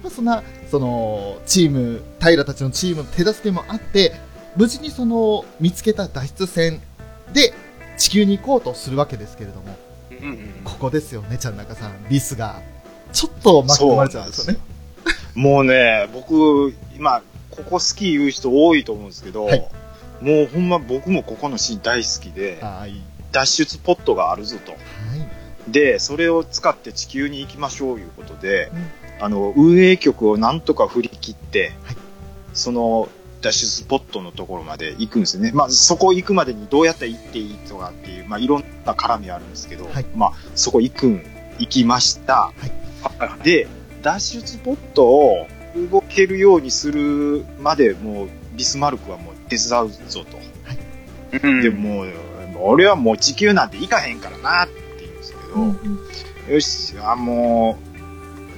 まあ、そんな、その、チーム、平たちのチームの手助けもあって、無事にその、見つけた脱出船で地球に行こうとするわけですけれども、
うんうん
ここですよね、ちゃん中さん。リスが、ちょっと巻き込まれちゃうんですよね。
もうね、僕、今、ここ好き言う人多いと思うんですけど、
はい
もうほんま僕もここのシーン大好きで、
はい。
脱出ポットがあるぞと。
はい。
で、それを使って地球に行きましょういうことで、
うん
あの、運営局をなんとか振り切って、
はい
その脱出スポットのところまで行くんですよね。まあ、そこ行くまでにどうやったら行っていいとかっていう、まあ、いろんな絡みあるんですけど、
はい
まあ、そこ行くん、行きました。
はいはい
で、脱出ポットを動けるようにするまでもう、ビスマルクはもう手伝うぞと。
うん
で、もう、俺はもう地球なんて行かへんからなって言うんですけど、よし、あ、も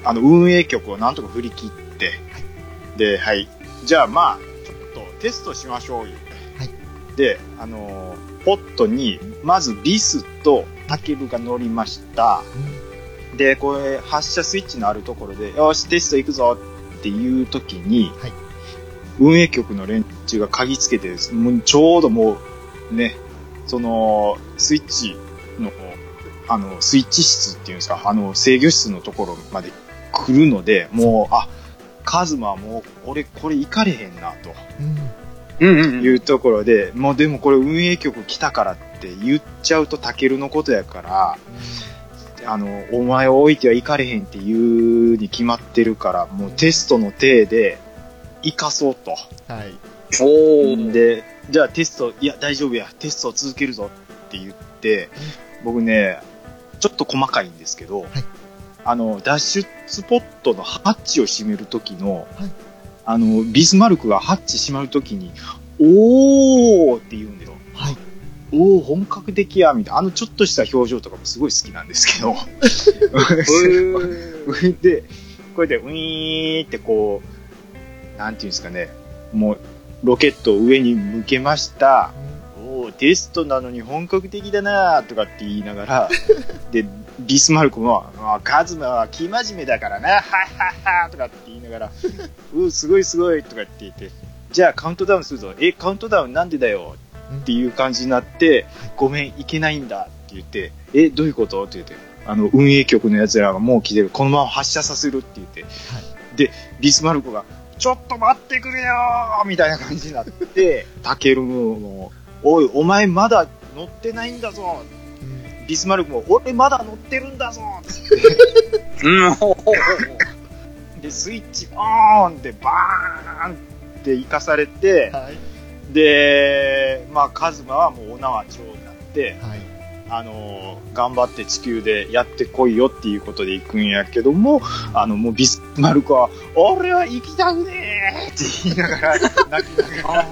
う、あの、運営局をなんとか振り切って、で、はい。じゃあまあ、テストしましょうよ。
はい
で、あの、ポットに、まずビスとタケルが乗りました。で、これ、発射スイッチのあるところで、よし、テスト行くぞっていう時に、
はい
運営局の連中が鍵つけて、もうちょうどもう、ね、その、スイッチの、あの、スイッチ室っていうんですか、あの、制御室のところまで来るので、もう、あ、カズマはもう、俺、これ行かれへんな、と
うん。
うんうんうん。
いうところで、もうでもこれ運営局来たからって言っちゃうとタケルのことやから、あの、お前を置いては行かれへんって言うに決まってるから、もうテストの体で、行かそうと。
はい。
おー。
で、じゃあテスト、いや、大丈夫や、テストを続けるぞって言って、僕ね、ちょっと細かいんですけど、あの、脱出ポットのハッチを閉めるときの、
はい
あの、ビスマルクがハッチ閉まるときに、おーって言うんだよ。
はい。
おー、本格的や、みたいな。あのちょっとした表情とかもすごい好きなんですけど。
へ
で、これでウィーンってこう、なんていうんですかね、もう、ロケットを上に向けました。おおテストなのに本格的だなとかって言いながら、で、ビスマルクも、あカズマは生真面目だからな、はっはっはとかって言いながら、うーすごいすごいとかって言って、じゃあカウントダウンするぞ。え、カウントダウンなんでだよ。っていう感じになって、ごめん、いけないんだって言って、え、どういうこと？って言って、あの、運営局の奴らがもう来てる。このまま発射させるって言って、で、ビスマルクが、ちょっと待ってくれよーみたいな感じになって、タケルも、おい、お前まだ乗ってないんだぞビスマルクも、俺まだ乗ってるんだぞつって。で、スイッチオーンってバーンって生かされて、
はい。
で、まあ、カズマはもうお縄長になって、
はい。
あのー頑張って地球でやってこいよっていうことで行くんやけども、あの、もうビスマルクは、俺は行きたくねーって言いながら、泣きながら、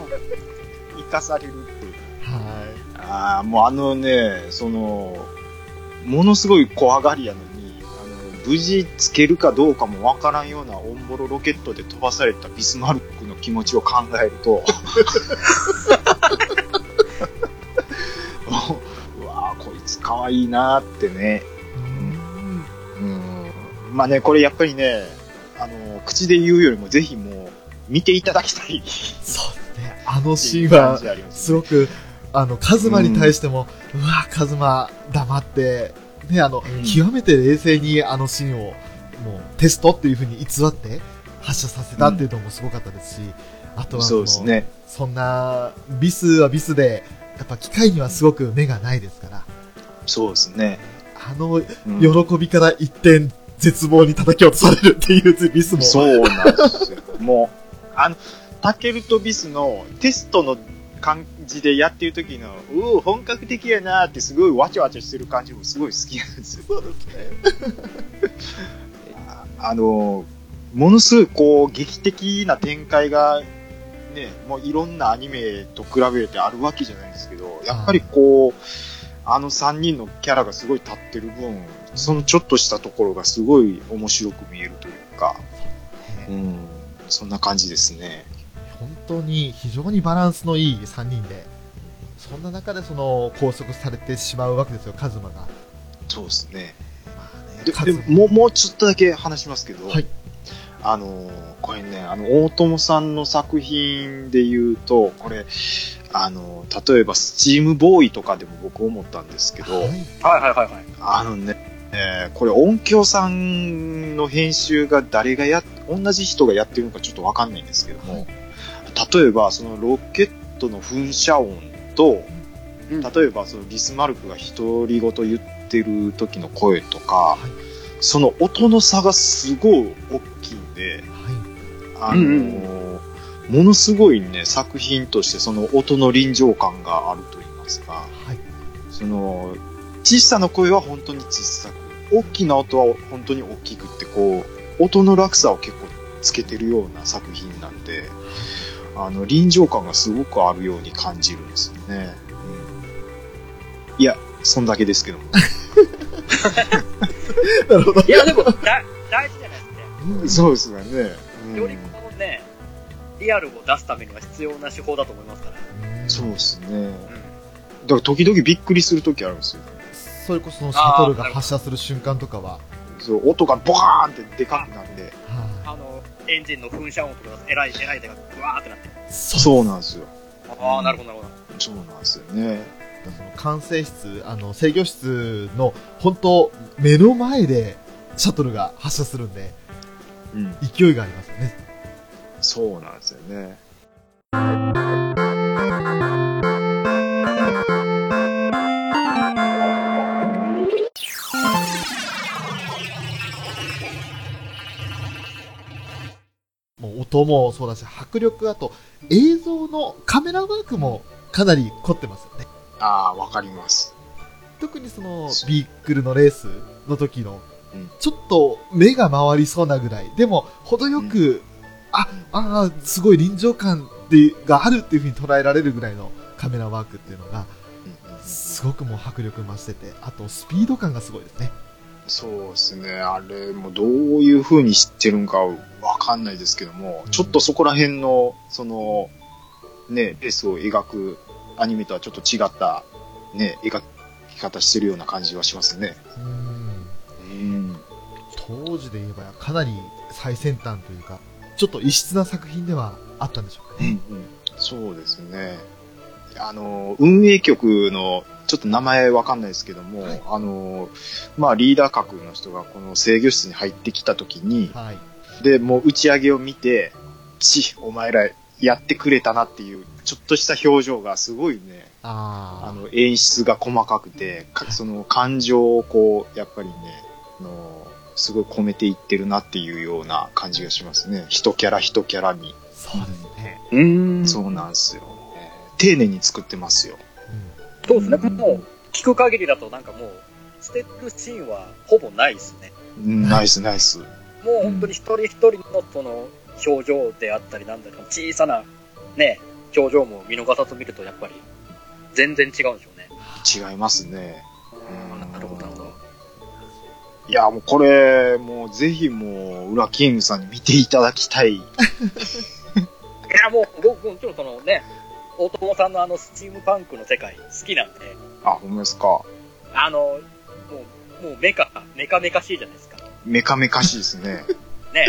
生かされるっていう。
はい。
ああ、もうあのね、その、ものすごい怖がりやのに、あの、無事つけるかどうかもわからんようなオンボロロケットで飛ばされたビスマルクの気持ちを考えると、うわーこいつ可愛いなってね。
うん
うん。まあね、これやっぱりね、あの、口で言うよりもぜひもう、見ていただきたい。
そうね。あのシーンは
感じ、あります
すごく、あの、カズマに対しても、うわ、カズマ、黙って、ね、あの、
うん
極めて冷静にあのシーンを、もう、テストっていう風に偽って、発射させたっていうのもすごかったですし、あとは
そうですね。
そんな、ビスはビスで、やっぱ機械にはすごく目がないですから、
そうですね。
あの、
うん
喜びから一点、絶望に叩き落とされるっていうビスも。
そうなんですよ。もう、あの、タケルとビスのテストの感じでやってる時の、うお本格的やなってすごいわちゃわちゃしてる感じもすごい好きなんですよ。
そうですね。
あの、ものすごいこう、劇的な展開が、ね、もういろんなアニメと比べてあるわけじゃないんですけど、やっぱりこう、あの3人のキャラがすごい立ってる分、そのちょっとしたところがすごい面白く見えるというか、うん、そんな感じですね。
本当に非常にバランスのいい3人で、そんな中でその拘束されてしまうわけですよ、カズマが。
そうですね。
まあね
で
カズマ
でもう、もうちょっとだけ話しますけど、
はい
あの、これね、あの、大友さんの作品で言うと、これ、あの、例えば、スチームボーイとかでも僕思ったんですけど、
はい
はいはいはいはい。
あのね、えーこれ音響さんの編集が誰がや、同じ人がやってるのかちょっとわかんないんですけども、例えばそのロケットの噴射音と、
うん
例えばそのビスマルクが独り言言ってる時の声とか、
はい
その音の差がすごい大きいんで、
は
あのー
うん
ものすごいね、作品としてその音の臨場感があると言いますか、
い。はい。
その、小さな声は本当に小さく、大きな音は本当に大きくって、こう、音の落差を結構つけてるような作品なんで、あの、臨場感がすごくあるように感じるんですよね。うん、いや、そんだけですけども。
なるほど。
いや、でも、だ、大事じゃないですね。
そうですよね。うん
よりこのね、リアルを出すためには必要な手法だと思いますから。
そうですね。
うん。
だから時々びっくりする時あるんですよ。
それこそそのシャトルが発射する瞬間とかは、
そう、音がボカーンってでかくなって。
エンジンの噴射音とか、えらい、えらい手がブワーってなって。
い。
そうなんですよ。
ああ、なるほどなるほど。
そうなんですよね。
その管制室、あの、制御室の、本当目の前で、シャトルが発射するんで、
うん。
勢いがありますよね。
そうなんですよね。
音もそうだし、迫力、あと、映像のカメラワークもかなり凝ってますよね。
ああ、わかります。
特にそのビークルのレースの時の
うん、
ちょっと目が回りそうなぐらい、でも程よく、あ、あーすごい臨場感でがあるっていう風に捉えられるぐらいのカメラワークっていうのが、すごくもう迫力増してて、あとスピード感がすごいですね。
そうですね。あれもどういう風に知ってるんかわかんないですけども、
うん
ちょっとそこら辺の、その、ね、レースを描くアニメとはちょっと違った、ね、描き方してるような感じはしますね。
うん
うん。
当時で言えばかなり最先端というか、ちょっと異質な作品ではあったんでしょうかね。
そうですね。あの、運営局の、ちょっと名前わかんないですけども、
はい
あの、まあリーダー格の人がこの制御室に入ってきた時に、
はい。
で、もう打ち上げを見て、ち、お前らやってくれたなっていう、ちょっとした表情がすごいね、
あー
あの、演出が細かくて、かその感情をこう、やっぱりね、あの、すごい込めていってるなっていうような感じがしますね。一キャラ一キャラに。
そうですね。
うん
そうなんですよ。えー丁寧に作ってますよ。
うん
そうですね。もう、聞く限りだとなんかもう、捨てるシーンはほぼないですね。
うんナイスナイス。
もう本当に一人一人のその表情であったりなんだか小さなね、表情も見逃さず見るとやっぱり全然違うんでしょうね。
違いますね。
うんなるほど、なるほど。
いや、もうこれ、もうぜひもう、裏キングさんに見ていただきたい。
いや、もう僕もちろんそのね、大友さんのあのスチームパンクの世界好きなんで、
あ、ほんまですか。
はあの、もう、もうメカ、メカメカしいじゃないですか。
メカメカしいですね。
ね。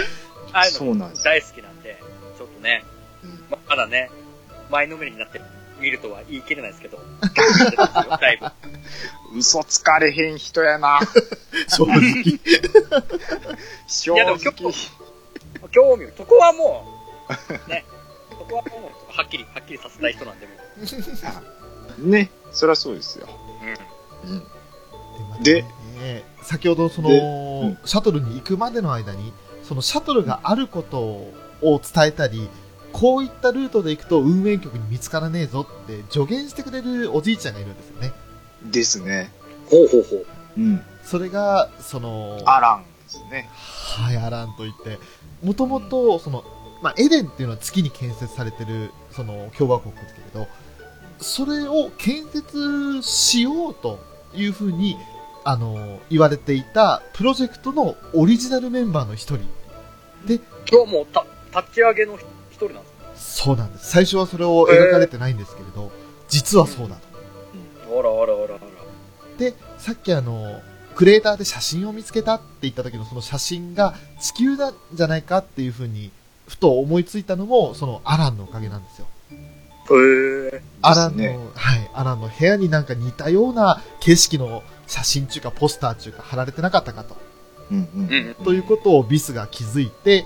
ああいうの
そうなんです。
大好きなんで、ちょっとね、
うん
ままだね、前のめりになって見るとは言い切れないですけど、だいぶ。
嘘つかれへん人やな。
正直。
正
いやでも
直。
興味、そこはもう、ね、そこはもう、はっきり、はっきりさせたい人なんで、もう。
ね、そりゃそうですよ。
うん。
うん。
で先ほどその、
でうん
シャトルに行くまでの間に、そのシャトルがあることを伝えたり、こういったルートで行くと運営局に見つからねえぞって助言してくれるおじいちゃんがいるんですよね。
ですね。
ほうほうほう。
うん。
それが、その、
アランですね。
はい、アランといって、もともと、その、まあ、エデンっていうのは月に建設されてる、その、共和国ですけれど、それを建設しようというふうに、あの、言われていたプロジェクトのオリジナルメンバーの一人。
今日もうた、立ち上げの一人なんです
そうなんです。最初はそれを描かれてないんですけれど、実はそうだと。
あらあらあらあら。
で、さっきあの、クレーターで写真を見つけたって言った時のその写真が地球なんじゃないかっていうふうに、ふと思いついたのも、そのアランのおかげなんですよ。
へえ。
アランの、
ね
はい、アランの部屋になんか似たような景色の写真中かポスター中か貼られてなかったかと。
うんうん
うん。
ということをビスが気づいて、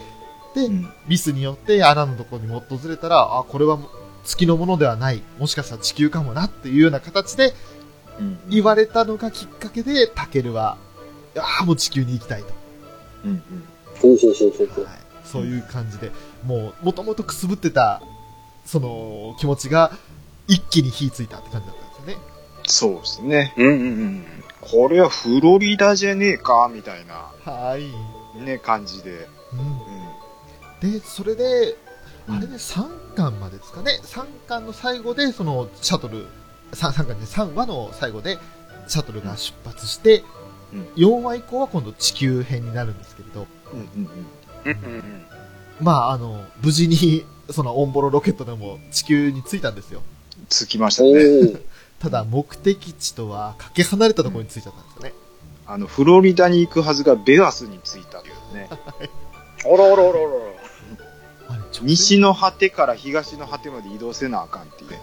で、
うん
ビスによってアランのところにも訪れたら、あ、これは月のものではない。もしかしたら地球かもなっていうような形で
うん
言われたのがきっかけで、タケルは、ああ、もう地球に行きたいと。
うんうん
ほうほうほうほうほう。
はい、そういう感じで、もう、もともとくすぶってた、その、気持ちが、一気に火ついたって感じだったんですよね。
そうですね。
うんうんうん。
これはフロリダじゃねえかみたいな、
はい。
ね、感じで。
うん。で、それで、あれね、3巻までですかね。3巻の最後で、その、シャトル、3, 3巻で3話の最後で、シャトルが出発して、
うん
4話以降は今度地球編になるんですけれど、
うんうんうん
うんうんうん。
まあ、あの、無事に、そのオンボロロケットでも地球に着いたんですよ。
つきました
お
ね。
ー。
ただ、目的地とはかけ離れたところに着いちゃったんですよね。
あの、フロリダに行くはずがベガスに着いたというね。
あらあらあらあら。
西の果てから東の果てまで移動せなあかんっていうね。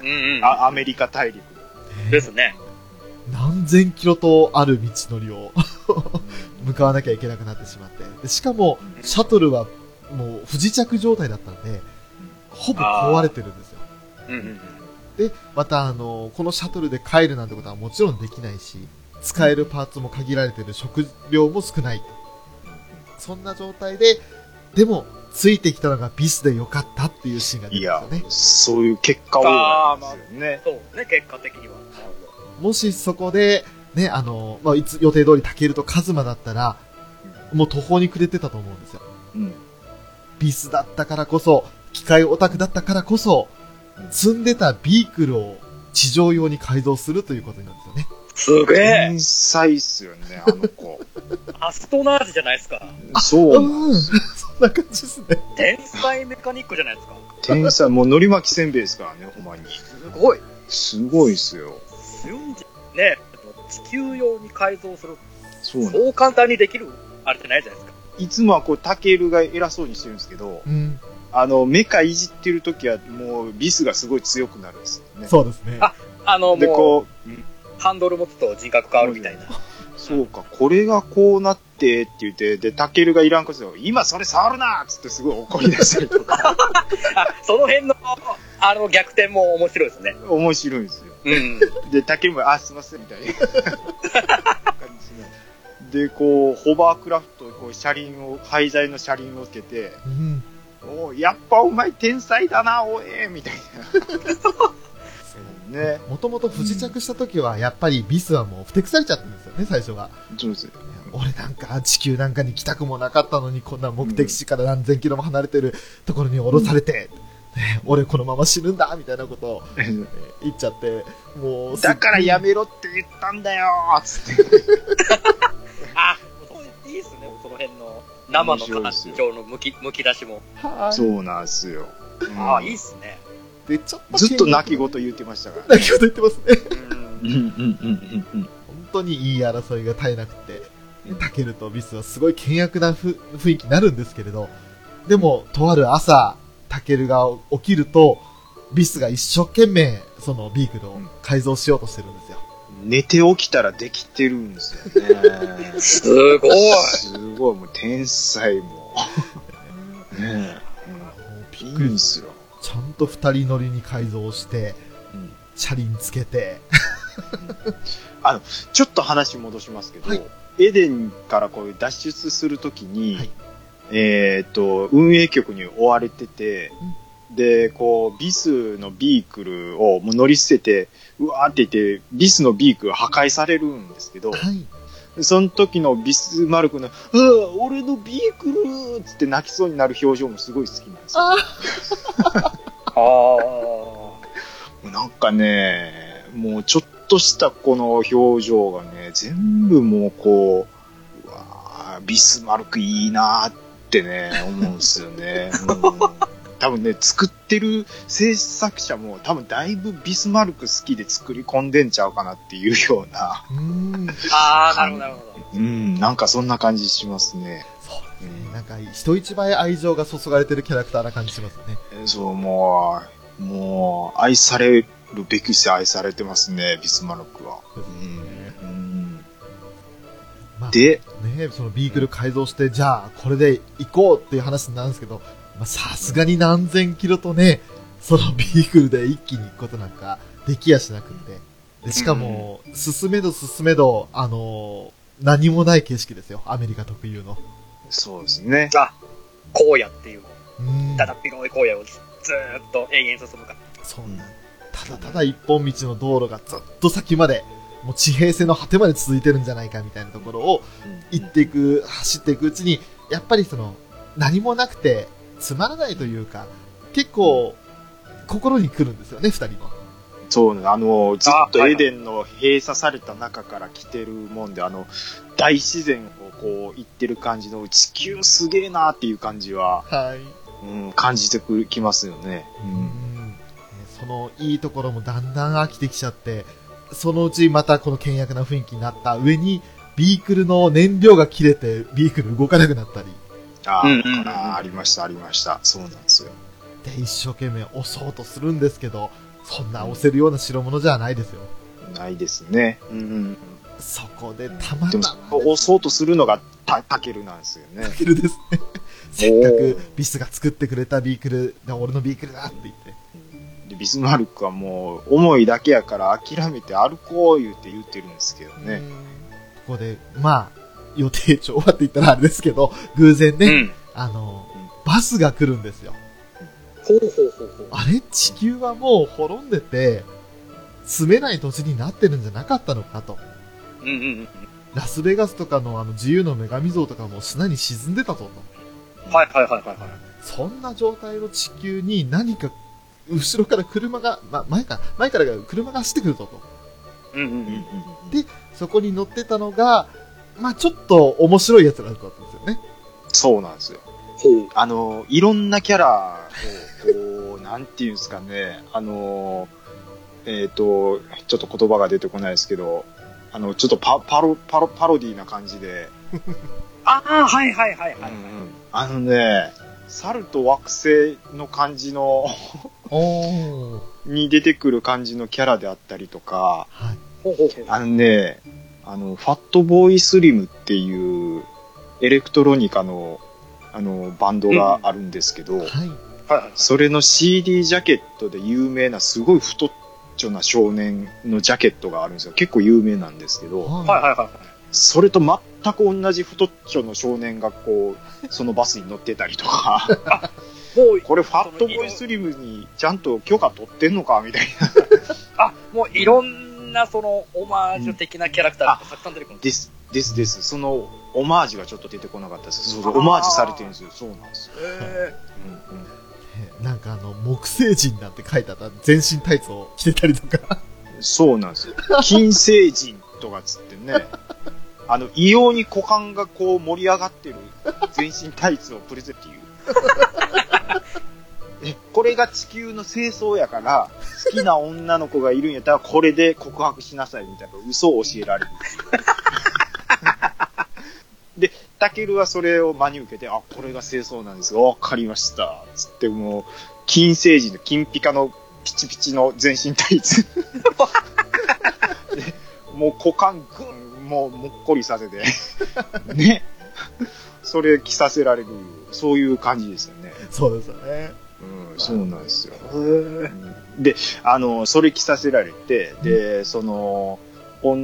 うんうん。
あアメリカ大陸。
ですね。
何千キロとある道のりを向かわなきゃいけなくなってしまって。でしかも、シャトルはもう不時着状態だったんで、ほぼ壊れてるんですよ。
うんうんうん。
で、またあの、このシャトルで帰るなんてことはもちろんできないし、使えるパーツも限られてる食料も少ないと。そんな状態で、でも、ついてきたのがビスでよかったっていうシーンが出
いや
てるんですよね。、
そういう結果をなんですよね。
そうね、結果的には。
もしそこで、ね、あの、まあ、いつ予定通りタケルとカズマだったら、もう途方に暮れてたと思うんですよ。
うん。
ビスだったからこそ、機械オタクだったからこそ、積んでたビークルを地上用に改造するということになるんですよね。
ど。すげえ
天才っすよね、あの子。
アストナージじゃないですか。
そうなんですよ。
そんな感じですね。
天才メカニックじゃないですか。
天才、もう海苔巻きせんべいですからね、ほんまに。
すごい。
すごいっすよ。
瞬時ね、地球用に改造する。
そう
そう簡単にできる？あれじゃないじゃないですか。
いつもはこう、タケルが偉そうにしてるんですけど、
うん。
あの、メカいじってる時はもうビスがすごい強くなるんですよね。
そうですね。
ああの、
で、
も
こう、
う、ハンドル持つと人格変わるみたいな。
そうか、これがこうなってって言って、で、タケルがいらんことで、今それ触るなっつってすごい怒り出したりとか、
あ、その辺の、あの、逆転も面白いですね。
面白いんですよ。
うん。
で、タケルも、あ、すいません、みたいな感じで。で、こう、ホバークラフト、こう、車輪を、廃材の車輪をつけて、
うん。
おうやっぱお前天才だな、おえみたいな。ね。
もともと不時着した時は、やっぱりビスはもうふてくされちゃったんですよね、最初は。
そうです。
俺なんか地球なんかに来たくもなかったのに、こんな目的地から何千キロも離れてるところに降ろされて、ね 俺このまま死ぬんだみたいなことを、えー言っちゃって、もう
だからやめろって言ったんだよつって。
あ、そういいっすね、その辺の生の感情のむき、むき出しも。
はい
そうなんですよ。
ああ、いい
い
っすね。
で、ちょっと
ずっと泣き言言ってましたから。
泣き言言ってますね。
うん。
うんうんうんうん
本当にいい争いが絶えなくて、タケルとビスはすごい険悪なふ雰囲気になるんですけれど、でも、とある朝、タケルが起きると、ビスが一生懸命、そのビークルを改造しようとしてるんですよ。
寝て起きたらできてるんですよね。
すごい。
すごい、もう天才も。ね
もう
え。
びっくり
んすよ。
ちゃんと二人乗りに改造して、
うん
車輪つけて、
ちょっと話戻しますけど、
はい
エデンからこういう脱出するときに、
はい
えっ、と、運営局に追われてて、で、こう、ビスのビークルをもう乗り捨てて、うわーって言って、ビスのビークルが破壊されるんですけど、
はい。
その時のビスマルクの、うわ俺のビークルっつって泣きそうになる表情もすごい好きなんですよ。
あ
ああ。
なんかね、もうちょっとしたこの表情がね、全部もうこう、うわービスマルクいいなーってね、思うんですよね。うん多分ね、作ってる制作者も多分だいぶビスマルク好きで作り込んでんちゃうかなっていうような、
うーん。
ああ、なるほど、なるほど。
うん、なんかそんな感じしますね。
そうですね。なんか、人一倍愛情が注がれてるキャラクターな感じしますね。
そう、もう、もう、愛されるべきして愛されてますね、ビスマルクは。うんうん
まあ、
で、
ね、そのビークル改造して、じゃあ、これで行こうっていう話になるんですけど、まあ、さすがに何千キロとね、そのビークルで一気に行くことなんかできやしなくって。でしかも、進めど進めど、あのー何もない景色ですよ。アメリカ特有の。
そうですね。
あ、荒野っていう、
うん
ただっ広い荒野をずーっと永遠進むか。
そうなんただただ一本道の道路がずっと先まで、もう地平線の果てまで続いてるんじゃないかみたいなところを行っていく、走っていくうちに、やっぱりその、何もなくて、つまらないというか、結構、心に来るんですよね、二人の。
そうね、あの、ずっとエデンの閉鎖された中から来てるもんで、あの、大自然をこう、行ってる感じの、地球すげえなっていう感じは、
はい。
うん、感じてくきますよね。
うん。その、いいところもだんだん飽きてきちゃって、そのうちまたこの険悪な雰囲気になった上に、ビークルの燃料が切れて、ビークル動かなくなったり、
ああ、
うんうんうん
あありました、ありました。そうなんですよ。
で、一生懸命押そうとするんですけど、そんな押せるような代物じゃないですよ。
ないですね。うんうん。
そこでたまたま、
押そうとするのがタタケルなんですよね
ですね。せっかくビスが作ってくれたビークル、で俺のビークルだって言って。
でビスマルクはもう、思いだけやから諦めて歩こう言って言ってるんですけどね。
ここで、まあ、予定調和って言ったらあれですけど、偶然ね、
うん。
あの、バスが来るんですよ。
ほうほうほうほう。
あれ？地球はもう滅んでて、住めない土地になってるんじゃなかったのかと。
うんうんうん。
ラスベガスとかのあの自由の女神像とかも砂に沈んでたぞと。
はいはいはいはいはい。
そんな状態の地球に何か、後ろから車が、ま、前か、前から車が走ってくるぞと。
うんうんうん。
で、そこに乗ってたのが、まあちょっと面白い奴らだったんですよね。
そうなんですよ。あの、いろんなキャラを、こう、なんていうんですかね、あの、えっ、と、ちょっと言葉が出てこないですけど、あの、ちょっとパパロ、パロ、パロディーな感じで、
ああ、はいはいはいはい。
あのね、猿と惑星の感じの。に出てくる感じのキャラであったりとか、
はい。
あのね、あの、ファットボーイスリムっていうエレクトロニカの、あの、バンドがあるんですけど、
はい。
はいはい。
それの CD ジャケットで有名なすごい太っちょな少年のジャケットがあるんですよ。結構有名なんですけど、
はいはいはいはい。
それと全く同じ太っちょの少年がこう、そのバスに乗ってたりとか、
もう、
これファットボーイスリムにちゃんと許可取ってんのかみたいな。
あ、もういろんなそのオマージュ的なキャラクターがたくさん出てくるんで
です、です、です。その、オマージュがちょっと出てこなかったです。そうそう、オマージュされてるんですよ。そうなんですよ。
す。へ
うんうん
えなんかあの、木星人なんて書いてあった全身タイツを着てたりとか。
そうなんですよ。金星人とかつってね、あの、異様に股間がこう盛り上がってる全身タイツをプレゼンっていう。え、これが地球の清掃やから、好きな女の子がいるんやったら、これで告白しなさいみたいな嘘を教えられる。で、タケルはそれを真に受けて、あ、これが清掃なんですよ。わかりました。つってもう、金星人の金ピカのピチピチの全身タイツ。もう股間ぐん、もうもっこりさせて、ね。それ着させられる、そういう感じですよね。
そうですよね。
うん、そうなんですよ。で、あの、それ着させられて、で、その、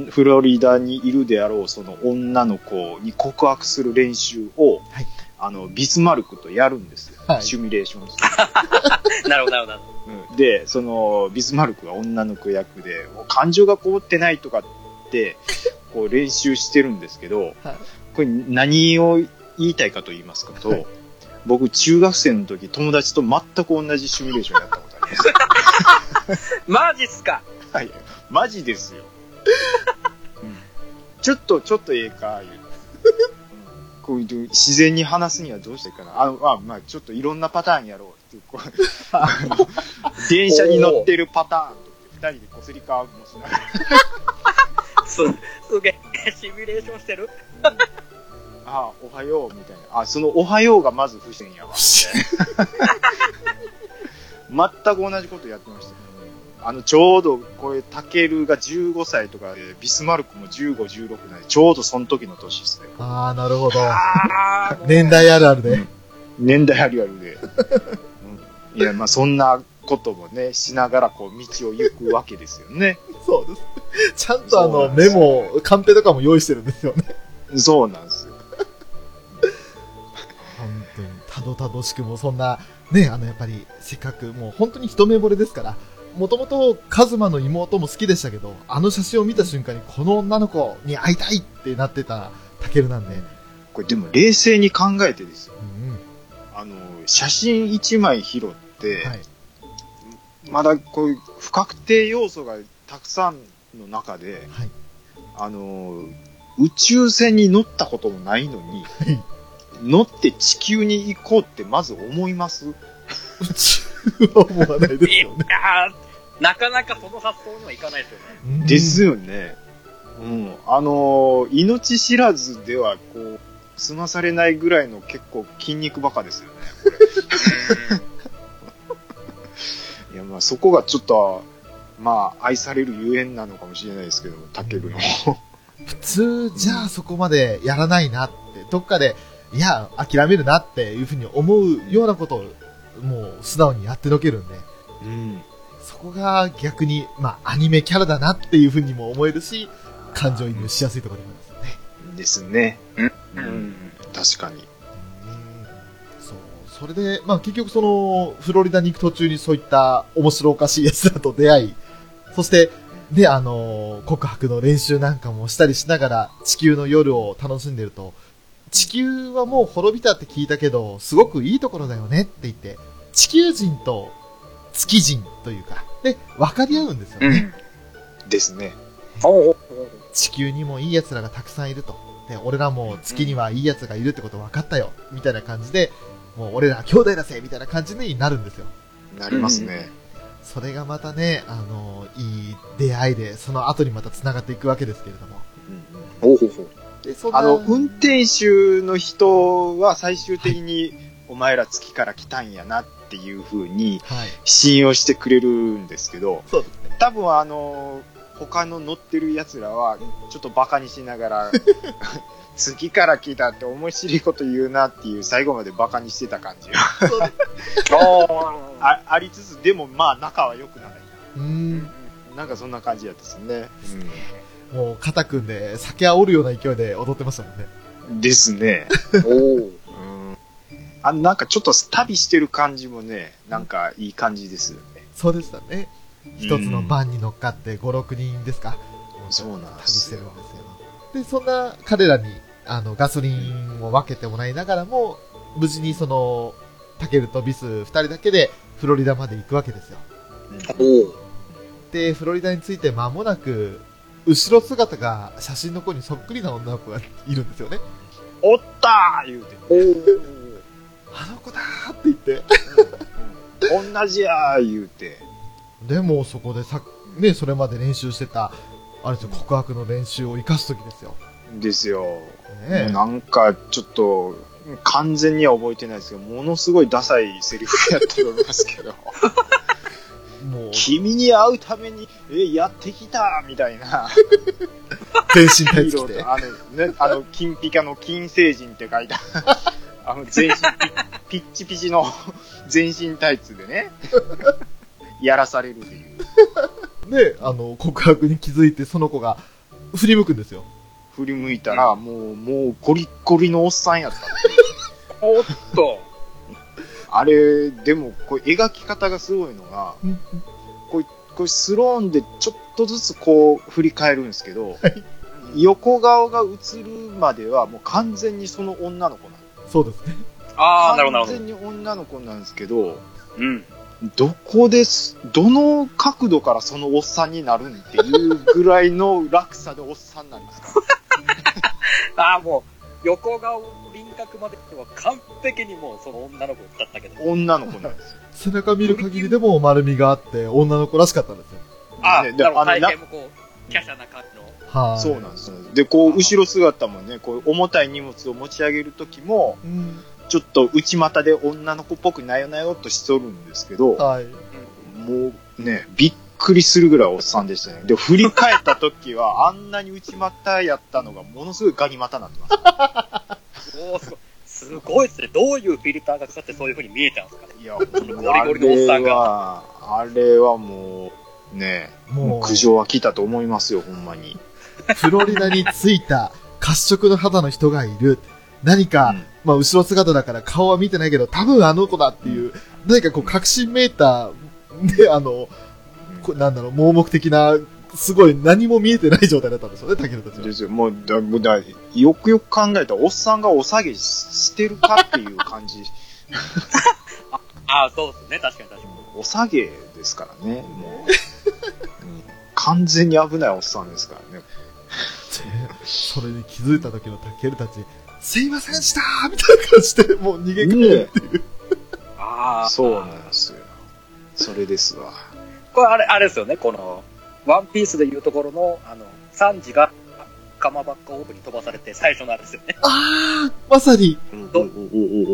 フロリダにいるであろう、その女の子に告白する練習を、
はい
あの、ビスマルクとやるんですよ。
はい
シミュレーションして。
なるほど、なるほど。
うんで、その、ビスマルクが女の子役で、感情がこもってないとかって、こう練習してるんですけど、
はい
これ何を言いたいかと言いますかと、
はい
僕中学生の時友達と全く同じシミュレーションやったことあります。
マジっすか？
はい。マジですよ。うんちょっと、ちょっとええか、言う こういう自然に話すにはどうしていいかな。あ、あまあ、ちょっっといろんなパターンやろうっていう。電車に乗ってるパターンと二人でこすりかもしながら。
す、すげえ、シミュレーションしてる
あおはよう、みたいな。あ、そのおはようがまず不自然やわ。全く同じことやってました。あの、ちょうど、これ、タケルが15歳とかで、ビスマルクも15、16なんで、ちょうどその時の年ですね。
ああ、なるほど。年代あるあるで。
年代あるあるで。うん、いや、まあ、そんなこともね、しながら、こう、道を行くわけですよね。
そうです。ちゃんとあの、メモ、カンペとかも用意してるんですよね。
そうなんですよ。
本当に、たどたどしくも、そんな、ね、あの、やっぱり、せっかく、もう本当に一目惚れですから、もともと、カズマの妹も好きでしたけど、あの写真を見た瞬間に、この女の子に会いたいってなってた、タケルなんで、
これ、でも、冷静に考えてですよ。
うん
あの、写真1枚拾って、
はい。
まだこういう不確定要素がたくさんの中で、
はい。
あの、宇宙船に乗ったこともないのに、
はい。
乗って地球に行こうってまず思います？
宇宙は思わないです
いや
よね。
ーなかなかその発想にはいかないですよね。
うん
ですよね。うん。あの、命知らずでは、こう、済まされないぐらいの結構筋肉バカですよね。いや、まあそこがちょっと、まあ愛されるゆえんなのかもしれないですけど、タケルの。
普通、じゃあそこまでやらないなって、どっかで、いや、諦めるなっていうふうに思うようなことを、もう素直にやってのけるんで、
うん。
そこが逆に、まあ、アニメキャラだなっていうふうにも思えるし、感情移入しやすいところでもありますよね。
ですね。
うん
うん。確かに。
それで、まあ結局その、フロリダに行く途中にそういった面白おかしい奴らと出会い、そして、で、あの、告白の練習なんかもしたりしながら、地球の夜を楽しんでると、地球はもう滅びたって聞いたけど、すごくいいところだよねって言って、地球人と月人というか、で、分かり合うんですよね。
ですね。
地球にもいい奴らがたくさんいると。で、俺らも月にはいい奴がいるってこと分かったよ。みたいな感じで、もう俺ら兄弟だぜみたいな感じになるんですよ。
なりますね。
それがまたね、あの、いい出会いで、その後にまた繋がっていくわけですけれども。
おうほうほう
で、そ
あの、運転手の人は最終的に、お前ら月から来たんやなっていう風に
はい。
信用してくれるんですけど、
そうですね。
多分あの、他の乗ってる奴らは、ちょっとバカにしながら、月から来たって面白いこと言うなっていう最後までバカにしてた感じあありつつ、でもまあ仲は良くないう
ーん。
なんかそんな感じやったですね。
もう肩組んで酒煽るような勢いで踊ってましたもんね。
うんですね。
おー
うん。あなんかちょっと旅してる感じもね、なんかいい感じですよね。
そうでしたね。一つのバンに乗っかって5、6人ですか。
そうなんで
旅し
すよ
てるんですよ。で、そんな彼らに、あの、ガソリンを分けてもらいながらも、無事にその、タケルとビス2人だけでフロリダまで行くわけですよ。で、フロリダに着いて間もなく、後ろ姿が写真の子にそっくりな女の子がいるんですよね。
おったー言うて。
あの子だーって言って、
同じやー言うて。
でもそこでさ、ね、それまで練習してた、あれですよ、告白の練習を生かすときですよ。
ですよ。
ね
なんか、ちょっと、完全には覚えてないですけど、ものすごいダサいセリフやったと思いますけど、
もう、
君に会うために、え、やってきたみたいな。
全身タイツ着て。
あの、ね、あの、金ピカの金星人って書いた、あの、全身ピピッチピチの全身タイツでね、やらされるっていう。
で、あの、告白に気づいて、その子が振り向くんですよ。
振り向いたら、もう、もう、ゴリッゴリのおっさんやった。
おっと。
あれ、でも、これ描き方がすごいのが、これ、これスローンでちょっとずつこう振り返るんですけど、横顔が映るまではもう完全にその女の子なんです。
そうですね。
ああ、なるほど、なるほ
完全に女の子なんですけど、
ど。うん。
どこです、どの角度からそのおっさんになるんっていうぐらいの落差でおっさんなんですか？
ああ、もう、横顔、輪郭までは完璧にもうその女の子だったけど。
女の子なんですよ。
背中見る限りでも丸みがあって、女の子らしかったんですよ。
ああ、
ね
なるほど
あの
体型もこう、華奢な感じの。
はい。
そうなんですよ。で、こう、後ろ姿もね、こう、重たい荷物を持ち上げるときも、
うん。
ちょっと内股で女の子っぽくなよなよっとしとるんですけど、
はい。
もうね、びっくりするぐらいおっさんでしたね。で、振り返った時は、あんなに内股やったのが、ものすごいガニ股になってます。
すごい。すごいですね。どういうフィルターがかかってそういう風に見えたんですかね。
いや、
ゴリゴリのおっさんが
が。あれはもう、ね、も
も
う苦情は来たと思いますよ、ほんまに。
う、フロリダに着いた褐色の肌の人がいる。何か、
うん
まあ、後ろ姿だから顔は見てないけど、多分あの子だっていう、何かこう、確信めいた、で、あの、こなんだろう、盲目的な、すごい何も見えてない状態だったんですよね、竹野たちは。
ですよ。もう、だもうだよくよく考えたら、おっさんがお下げししてるかっていう感じ。
ああ、そうですね。確かに確かに。
お下げですからね、もう。うん完全に危ないおっさんですからね。
でそれに気づいた時のタケルたち、すいませんでしたみたいな感じで、もう逃げ帰るっていう。
ああ。
そうなんですよ。それですわ。
これあれ、あれですよね。この、ワンピースでいうところの、あの、サンジが、カマバッカオーブに飛ばされて最初のあれですよね。
あー、まさに、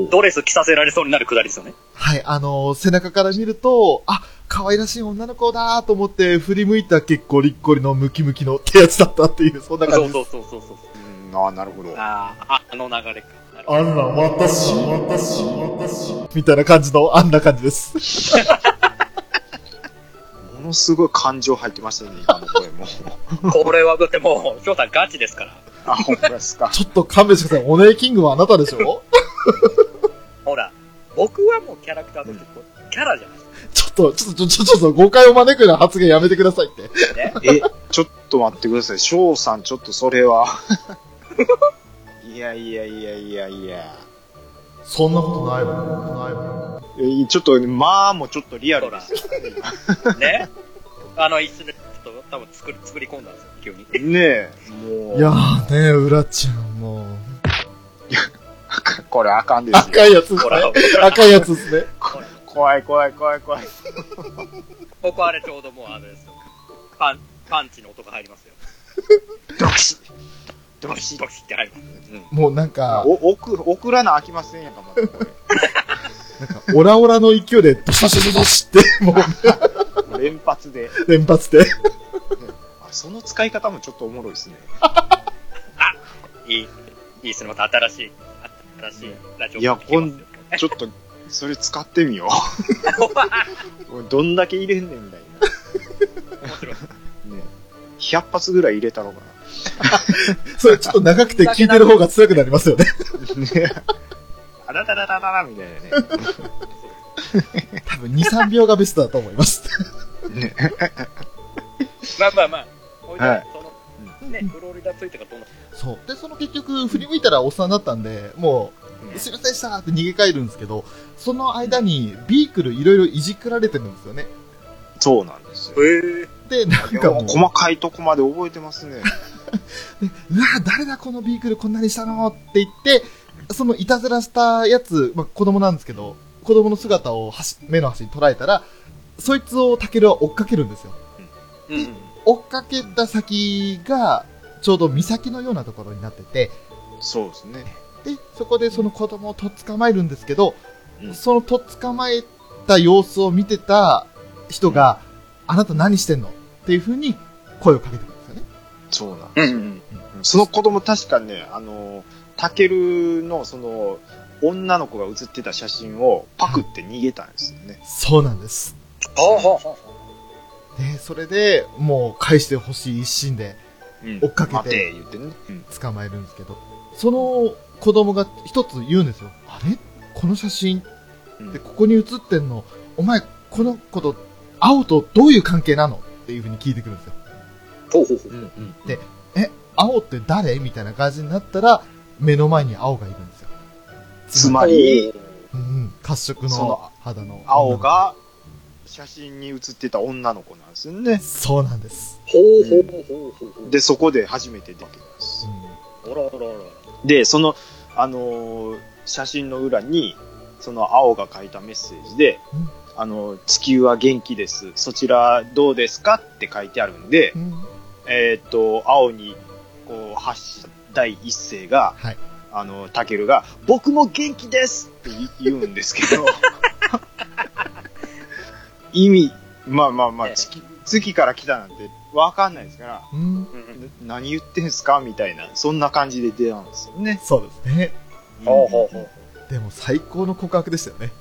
ドレス着させられそうになるくだりですよね。
はい、あのー背中から見ると、あ、可愛らしい女の子だと思って振り向いた結構リッコリのムキムキのってやつだったっていう、そんな感じです。
そうそうそうそう。
うんああ、なるほど。
ああ、あの流れか。
あんな、私、私、私、みたいな感じの、あんな感じです。
ものすごい感情入ってましたね、今の声も。
これはだってもう、翔さんガチですから。
あ、ほんまですか。
ちょっと勘弁してください。おねえキングはあなたでしょ？
ほら、僕はもうキャラクターとしてキャラじゃない
ちょっと、ちょっと、ちょ、ちょっと、誤解を招くような発言やめてくださいって。
ね。
え、ちょっと待ってください。翔さん、ちょっとそれは。いやいやいやいやいや。
そんなことないわよ。ないわ
ちょっと、まあもうちょっとリアルですよ
ね。あの、一瞬でちょっと多分作り、作り込んだんですよ、急に。
ねえ、もう。
いやーねうらちゃん、もう。
これあかんですよ。
赤いやつですね。赤いやつですね。
怖い怖い怖い怖い。
ここあれちょうどもうあれですよ。パン、パンチの音が入りますよ。
ドキッ
ドシドシって入ります。うん。
もうなんか、
お、送、送らなあきませんやんか、まだこ
なんか、オラオラの勢いで、ドシドシドシって、もう、
連発で。
連発で。
あその使い方もちょっとおもろいですね。
あいい、いいですね。また新しい、新しいラジオ
いや
聞けますよ
ちょっと、それ使ってみよう。どんだけ入れんねんみたい
面白い。
な。ね100発ぐらい入れたのかな
それちょっと長くて聞いてる方が辛くなりますよね。
な。ねあららららららみたいなね。
多分2、3秒がベストだと思います。
ね
まあまあまあ、ほいで
はい
その、ね、フロリダついてからどうなっ
そう。で、その結局、振り向いたらおっさんだったんで、もう、すいませんでしたって逃げ帰るんですけど、その間に、ビークルいろいろいじくられてるんですよね。
そうなんですよ。
へ
で、なん
いや
かもう、
細かいとこまで覚えてますね。
でうわ誰だこのビークルこんなにしたの？って言って、そのいたずらしたやつ、まあ、子供なんですけど、子供の姿を端目の端に捉えたら、そいつをタケルは追っかけるんですよ。
うんうん。
追っかけた先が、ちょうど岬のようなところになってて、
そうですね。
で、そこでその子供をとっ捕まえるんですけど、
うん
そのとっ捕まえた様子を見てた人が、あなた何してんの？っていう風に声をかけてくるんですよね。
そうなん
う
ですよ。
んうん。
その子供確かね、あの、タケルのその、女の子が写ってた写真をパクって逃げたんですよね。
そうなんです。
ほうほうほうほ
で、それで、もう返してほしい一心で
うん
追っかけて
待て言ってね。うん
捕まえるんですけど、その子供が一つ言うんですよ。あれ？この写真？
うん
で、ここに写ってんの、お前、この子と、青とどういう関係なの？っていう風に聞いてくるんですよ。
う。ほうほうほう。
でえ、青って誰？みたいな感じになったら、目の前に青がいるんですよ。
つまり、
うんうん、褐色の肌の。
青。が写真に写ってた女の子なんですよね。
そうなんです。
ほうほうほうほうほう。
で、そこで初めて出てきます。
らあらあら。
で、その、あのー写真の裏に、その青が書いたメッセージで、
うん
あの、地球は元気です。そちらどうですかって書いてあるんで、
ん。うん
えーっと、青に、こう、発した第一声が、
はい。
あの、タケルが、僕も元気ですって言言うんですけど、意味、まあまあまあ、
ええ
月、月から来たなんてわかんないですから、何言ってんすか？みたいな、そんな感じで出たんですよね。
そうですね。
ほうほうほう。
でも最高の告白でしたよね。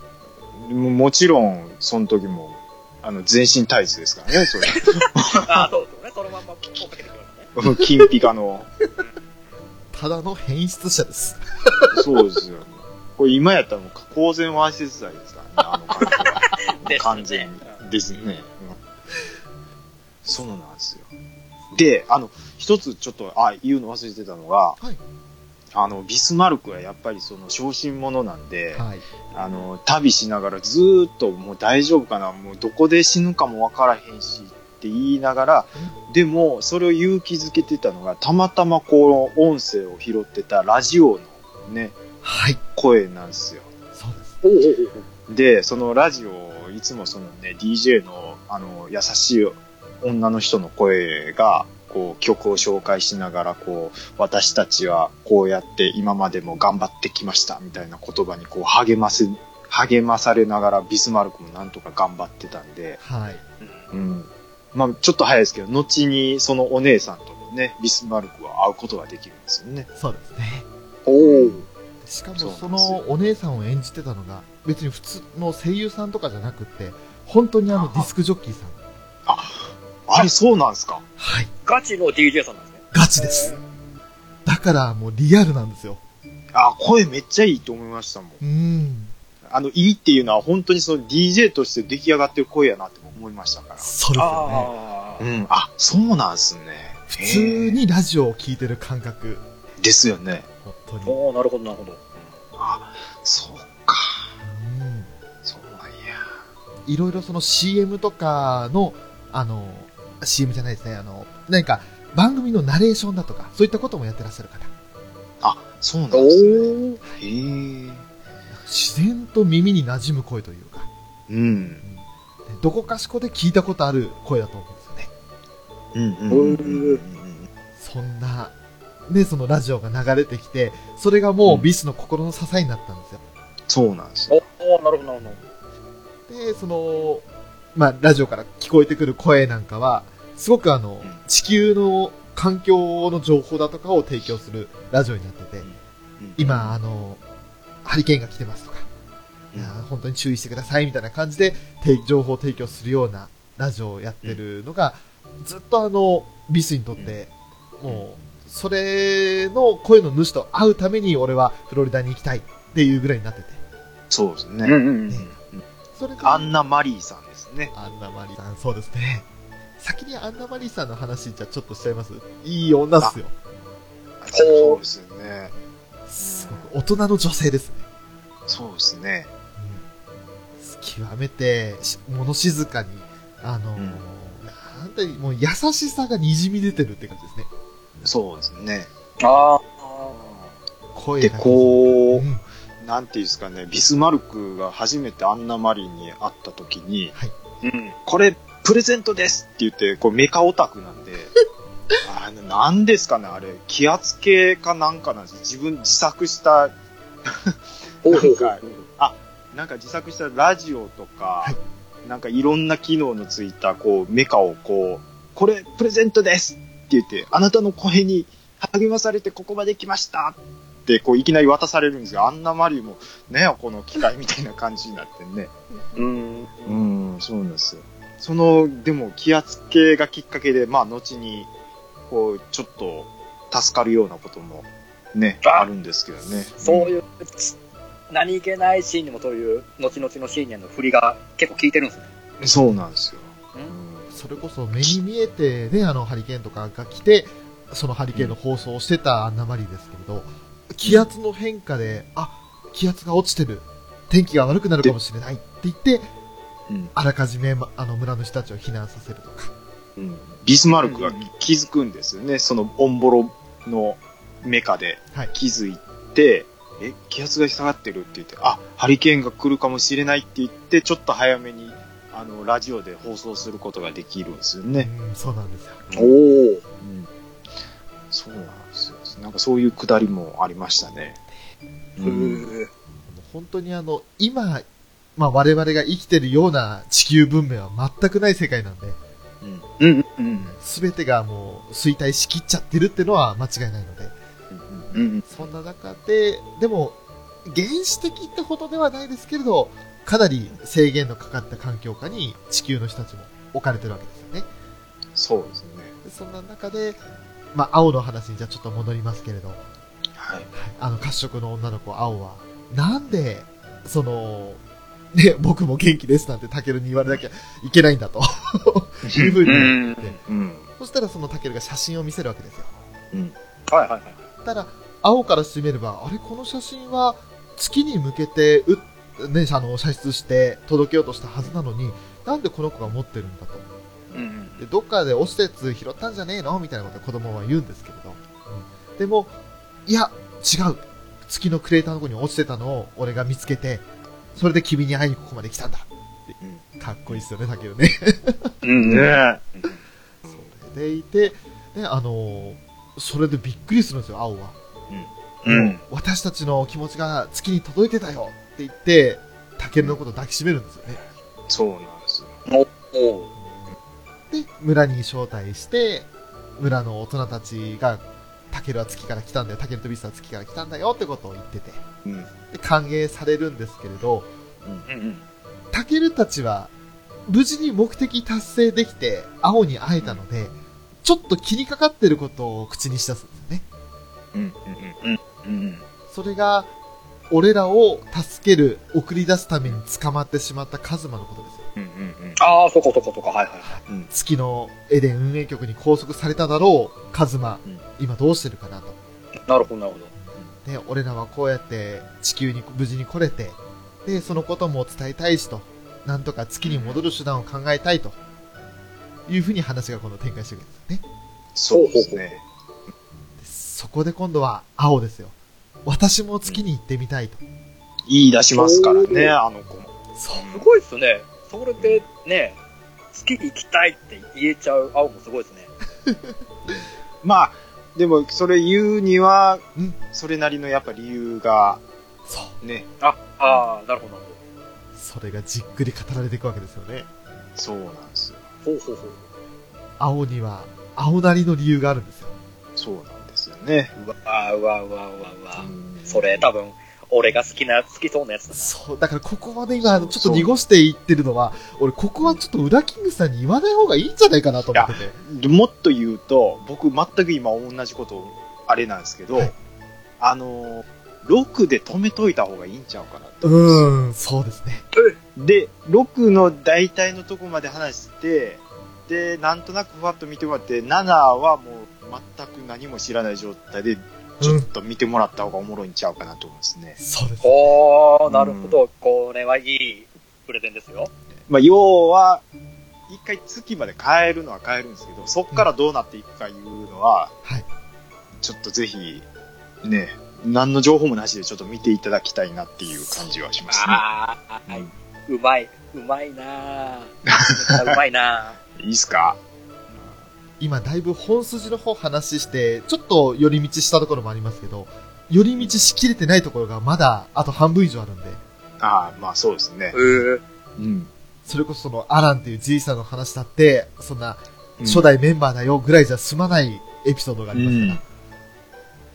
ももちろん、その時も、あの、全身タイツですからね、それ。
あ、そうそうね。そのまんま追っかけてくるのね。
金ピカの。
ただの変質者です。
そうですよ。これ今やったらもう、公然わいせつ罪ですからね、あの感じは。
です
完全に。ですね。うんそうなんですよ。で、あの、一つちょっと、あ、言うの忘れてたのが、
はい。
あの、ビスマルクはやっぱりその、小心者なんで、
はい。
あの、旅しながらずーっともう大丈夫かな、もうどこで死ぬかもわからへんしって言いながら、でも、それを勇気づけてたのが、たまたまこの音声を拾ってたラジオのね、
はい。
声なんですよ。
そうです。
で、そのラジオをいつもそのね、DJ のあの、優しい女の人の声が、こう曲を紹介しながら、こう、私たちはこうやって今までも頑張ってきました、みたいな言葉にこう励ませ、励まされながらビスマルクもなんとか頑張ってたんで、
はい。
うん。まあちょっと早いですけど、後にそのお姉さんともね、ビスマルクは会うことができるんですよね。
そうですね。
おー。
しかも
そ
のお姉さんを演じてたのが、別に普通の声優さんとかじゃなくって、本当にあのディスクジョッキーさん。
あれ、そうなんですか？
はい。
ガチの DJ さんなんですね。
ガチです。だからもうリアルなんですよ。
あ、声めっちゃいいと思いましたもん。
うーん。
あの、いいっていうのは本当にその DJ として出来上がってる声やなって思いましたから。
そうですよね。
うん。あ、そうなんすね。
普通にラジオを聞いてる感覚。
ですよね。
本当に。
おー、なるほど、なるほど。
あ、そうか。
うん
そうなんや。
いろいろその CM とかの、あの、CM じゃないですね、あの、何か番組のナレーションだとか、そういったこともやってらっしゃる方。
あ、そうなん
お
ですね。
ー。
へえ。
自然と耳に馴染む声というか、
うん。
でどこかしこで聞いたことある声だと思うんですよね。
うんうんうん。
そんな、ね、そのラジオが流れてきて、それがもうビスの心の支えになったんですよ。
そうなんですよ。
おー、なるほど、なるほど。
で、その、まあ、ラジオから聞こえてくる声なんかは、すごくあの、
うん
地球の環境の情報だとかを提供するラジオになってて、今、あの、ハリケーンが来てますとか、いや本当に注意してくださいみたいな感じで、て情報提供するようなラジオをやってるのが、ずっとあの、ビスにとって、もう、それの声の主と会うために俺はフロリダに行きたいっていうぐらいになってて。
そうですね。
うんうん
ねそれで、
アンナ・マリーさんですね。
アンナマリーさん、そうですね。先にアンナマリーさんの話じゃちょっとしちゃいます？いい女っすよ。
そうですよね。
すごく大人の女性ですね。
そうですね。
うん極めてし物静かに、あのー
うん
なんて、もう優しさが滲み出てるって感じですね。
そうですね。
ああ。
声が。
で、こう
う、ん
なんていうんですかね、ビスマルクが初めてアンナマリーに会った時に、
うん。
これ、プレゼントですって言って、こうメカオタクなんで、あの、なんですかね、あれ、気圧計かなんかなんです自分自作した、なんかなんか自作したラジオとか、
はい
なんかいろんな機能のついた、こう、メカをこう、これ、プレゼントですって言って、あなたの声に励まされてここまで来ましたって、こう、いきなり渡されるんですよ。あんなマリーも、ねよ、この機械みたいな感じになってね。
うん。
うん、そうなんですよ。その、でも気圧計がきっかけで、まあ、後に、こう、ちょっと、助かるようなことも、ね、
あ
あるんですけどね。
そういう、何気ないシーンにもそういう、後々のシーンへの振りが結構効いてるんですね。
うんそうなんですよ。
う
うん
それこそ目に見えてね、あのハリケーンとかが来て、そのハリケーンの放送をしてたアンナマリーですけれど、気圧の変化で、あ、気圧が落ちてる。天気が悪くなるかもしれないって言って、
うん
あらかじめ、まあの村の人たちを避難させるとか。
うんビスマルクが気づくんですよね。そのオンボロのメカで
はい
気づいて、え、気圧が下がってるって言って、あ、ハリケーンが来るかもしれないって言って、ちょっと早めに、あの、ラジオで放送することができるんですよね。
うん、そうなんですよ。
おお。
うん。そうなんですよ。なんかそういうくだりもありましたね。うん。
本当にあの、今、まあ我々が生きてるような地球文明は全くない世界なんで、
うん。
うん。うん。
すべてがもう衰退しきっちゃってるってのは間違いないので、
うん。
そんな中で、でも、原始的ってほどではないですけれど、かなり制限のかかった環境下に地球の人たちも置かれてるわけですよね。
そうですね。
でそんな中で、まあ、青の話にじゃあちょっと戻りますけれど、
はい。
あの、褐色の女の子、青は、なんで、その、ね、僕も元気ですなんてタケルに言われなきゃいけないんだと。いうふうに言って、
うん。
そしたらそのタケルが写真を見せるわけですよ。
はいはいはい。
たら、青からしてみれば、あれ、この写真は月に向けて、う、ね、あの、射出して届けようとしたはずなのに、なんでこの子が持ってるんだと。
うん。
で、どっかで落ちたやつ拾ったんじゃねえの？みたいなことを子供は言うんですけれど。うん、でも、いや、違う。月のクレーターのとこに落ちてたのを俺が見つけて、それで君に会いにここまで来たんだ。ってかっこいいっすよね、だけどね。
うん。
ね
それでいて、ね、あのーそれでびっくりするんですよ、青は。
うん。
私たちの気持ちが月に届いてたよって言って、タケルのことを抱きしめるんですよね。
そうなんですよ。
おお。
で、村に招待して、村の大人たちが、タケルは月から来たんだよ、タケルとビスは月から来たんだよってことを言ってて、
うん。
で歓迎されるんですけれど、
うん。
タケルたちは、無事に目的達成できて、青に会えたので、ちょっと気にかかってることを口にしだすんですよね。
うん。
うん。
それが、俺らを助ける、送り出すために捕まってしまったカズマのことですよ。
うん。うん。
ああ、そこそこそこ。はいはいはい。
月のエデン運営局に拘束されただろう、カズマ、
うん
今どうしてるかなと。
なるほどなるほど。
で、俺らはこうやって地球に無事に来れて、で、そのことも伝えたいしと、なんとか月に戻る手段を考えたいと、いうふうに話が今度展開していくんですよね。
そうですね。
でそこで今度は青ですよ。私も月に行ってみたいと。
言い出しますからね、あの子も。
そう。
すごいっすね。それでね、月に行きたいって言えちゃう青もすごいですね。
まあ、でも、それ言うには
うん、
それなりのやっぱ理由が、
そう。
ね、
あ、ああ、なるほどなる
それがじっくり語られていくわけですよね。
そうなんですよ。
ほうほうほう。
青には、青なりの理由があるんですよ。
そうなんですよね。
うわうわうわうわうわ。
うん
それ多分、俺が好きな、好きそうなやつだな。
そう、だからここまで今、ちょっと濁していってるのは、俺ここはちょっと裏キングさんに言わない方がいいんじゃないかなと思ってて。
でもっと言うと、僕全く今同じこと、あれなんですけど、
はい
あのー、6で止めといた方がいいんちゃうかなって
う
ん、
そうですね。
で、6の大体のとこまで話して、で、なんとなくふわっと見てもらって、7はもう全く何も知らない状態で、ちょっと見てもらった方がおもろいんちゃうかなと思うんですね。
そうです。
おー、なるほど。これはいいプレゼンですよ。
まあ、要は、一回月まで変えるのは変えるんですけど、そっからどうなっていくかいうのは、
はい。
ちょっとぜひ、ね、何の情報もなしでちょっと見ていただきたいなっていう感じはしますね。
ああ、はい。うまい。うまいなぁ。うまいない
いっすか？
今だいぶ本筋の方話して、ちょっと寄り道したところもありますけど、寄り道しきれてないところがまだあと半分以上あるんで、
ああ、まあそうですね。
うー
うん。
それこそそのアランっていうじいさんの話だって、そんな初代メンバーだよぐらいじゃ済まないエピソードがあります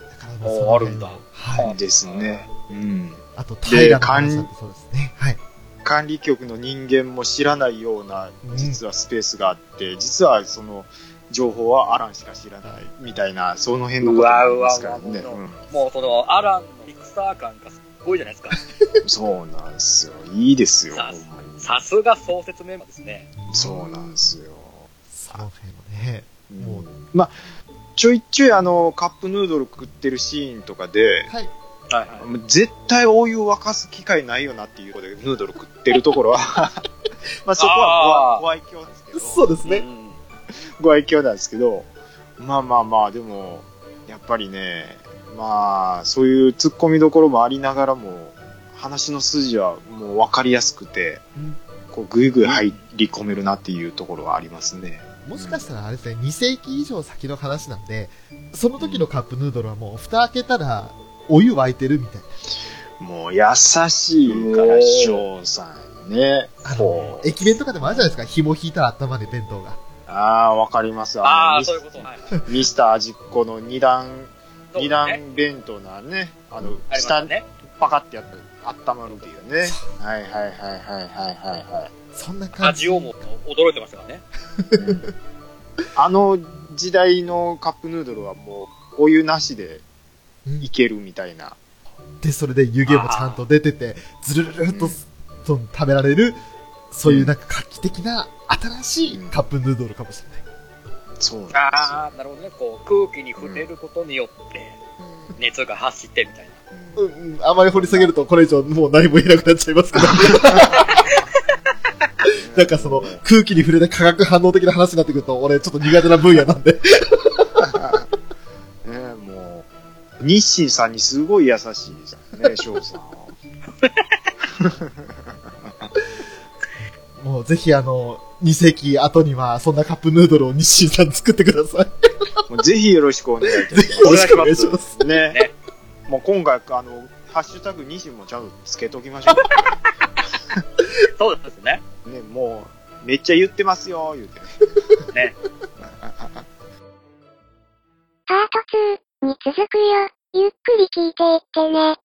から。だからまあ
おー
その辺の
あるんだ
はい。
ですね。うん。
あと、平の話だってそうですね。はい。
管理局の人間も知らないような
うん
実はスペースがあって、実はその情報はアランしか知らないみたいなその辺のこともありますからね、
もうその、アランのピクサー感がすごいじゃないですか。
そうなんですよいいですよ
さすが創設メンバーですね。
そうなんですよ、
その辺のね。もう
うんまあちょいちょいあのカップヌードル食ってるシーンとかで
はい。
はいはい。
絶対お湯沸かす機会ないよなっていうことでヌードル食ってるところは まあそこはご愛ご愛嬌ですけど
そうですね。
うん
ご愛嬌なんですけど、まあまあまあ、でも、やっぱりね、まあ、そういう突っ込みどころもありながらも、話の筋はもう分かりやすくて、
うん
こう、ぐいぐい入り込めるなっていうところはありますね。
もしかしたらあれですね、2世紀以上先の話なんで、その時のカップヌードルはもう蓋開けたら、お湯沸いてるみたいな。
もう優しいから、翔さんね。
あ。の駅弁とかでもあるじゃないですか、紐引いたら温まる弁当が。
ああ、わかります。
ああ、
ミス
そういうこと。はい。
ミスター味っ子の二段、二
ね
段弁当なね、あの、
あ
下
たね。
パカってやって温まるっていうね。はいはいはいはいはいはいはい。
そんな感じ。
味をも驚いてましたからね。
うんあの時代のカップヌードルはもうお湯なしで
うん
いけるみたいな。
で、それで湯気もちゃんと出てて、ずるるるっと、
うん
食べられる、そういうなんか画期的な新しいカップヌードルかもしれない。
そうなんです
ああ、なるほどね。こう、空気に触れることによって、
よ。
熱が発してみたいな。
うん、うん、あまり掘り下げるとこれ以上もう何も言えなくなっちゃいますけど。なんかその空気に触れて化学反応的な話になってくると、俺ちょっと苦手な分野なんで。
ねもう、日清さんにすごい優しいですよね、翔さんは。
もうぜひあの、2世紀後にはそんなカップヌードルを日清さん作ってください。
もうぜひよろしくお願いいた
ぜ
します。
ひよろしくお願いします。
ね。
ね
もう今回、あの、ハッシュタグ西もちゃんとつけときましょ
そうですね。
う。ね、もう、めっちゃ言ってますよ、言うてね。
ね。
パート2に続くよ。ゆっくり聞いていってね。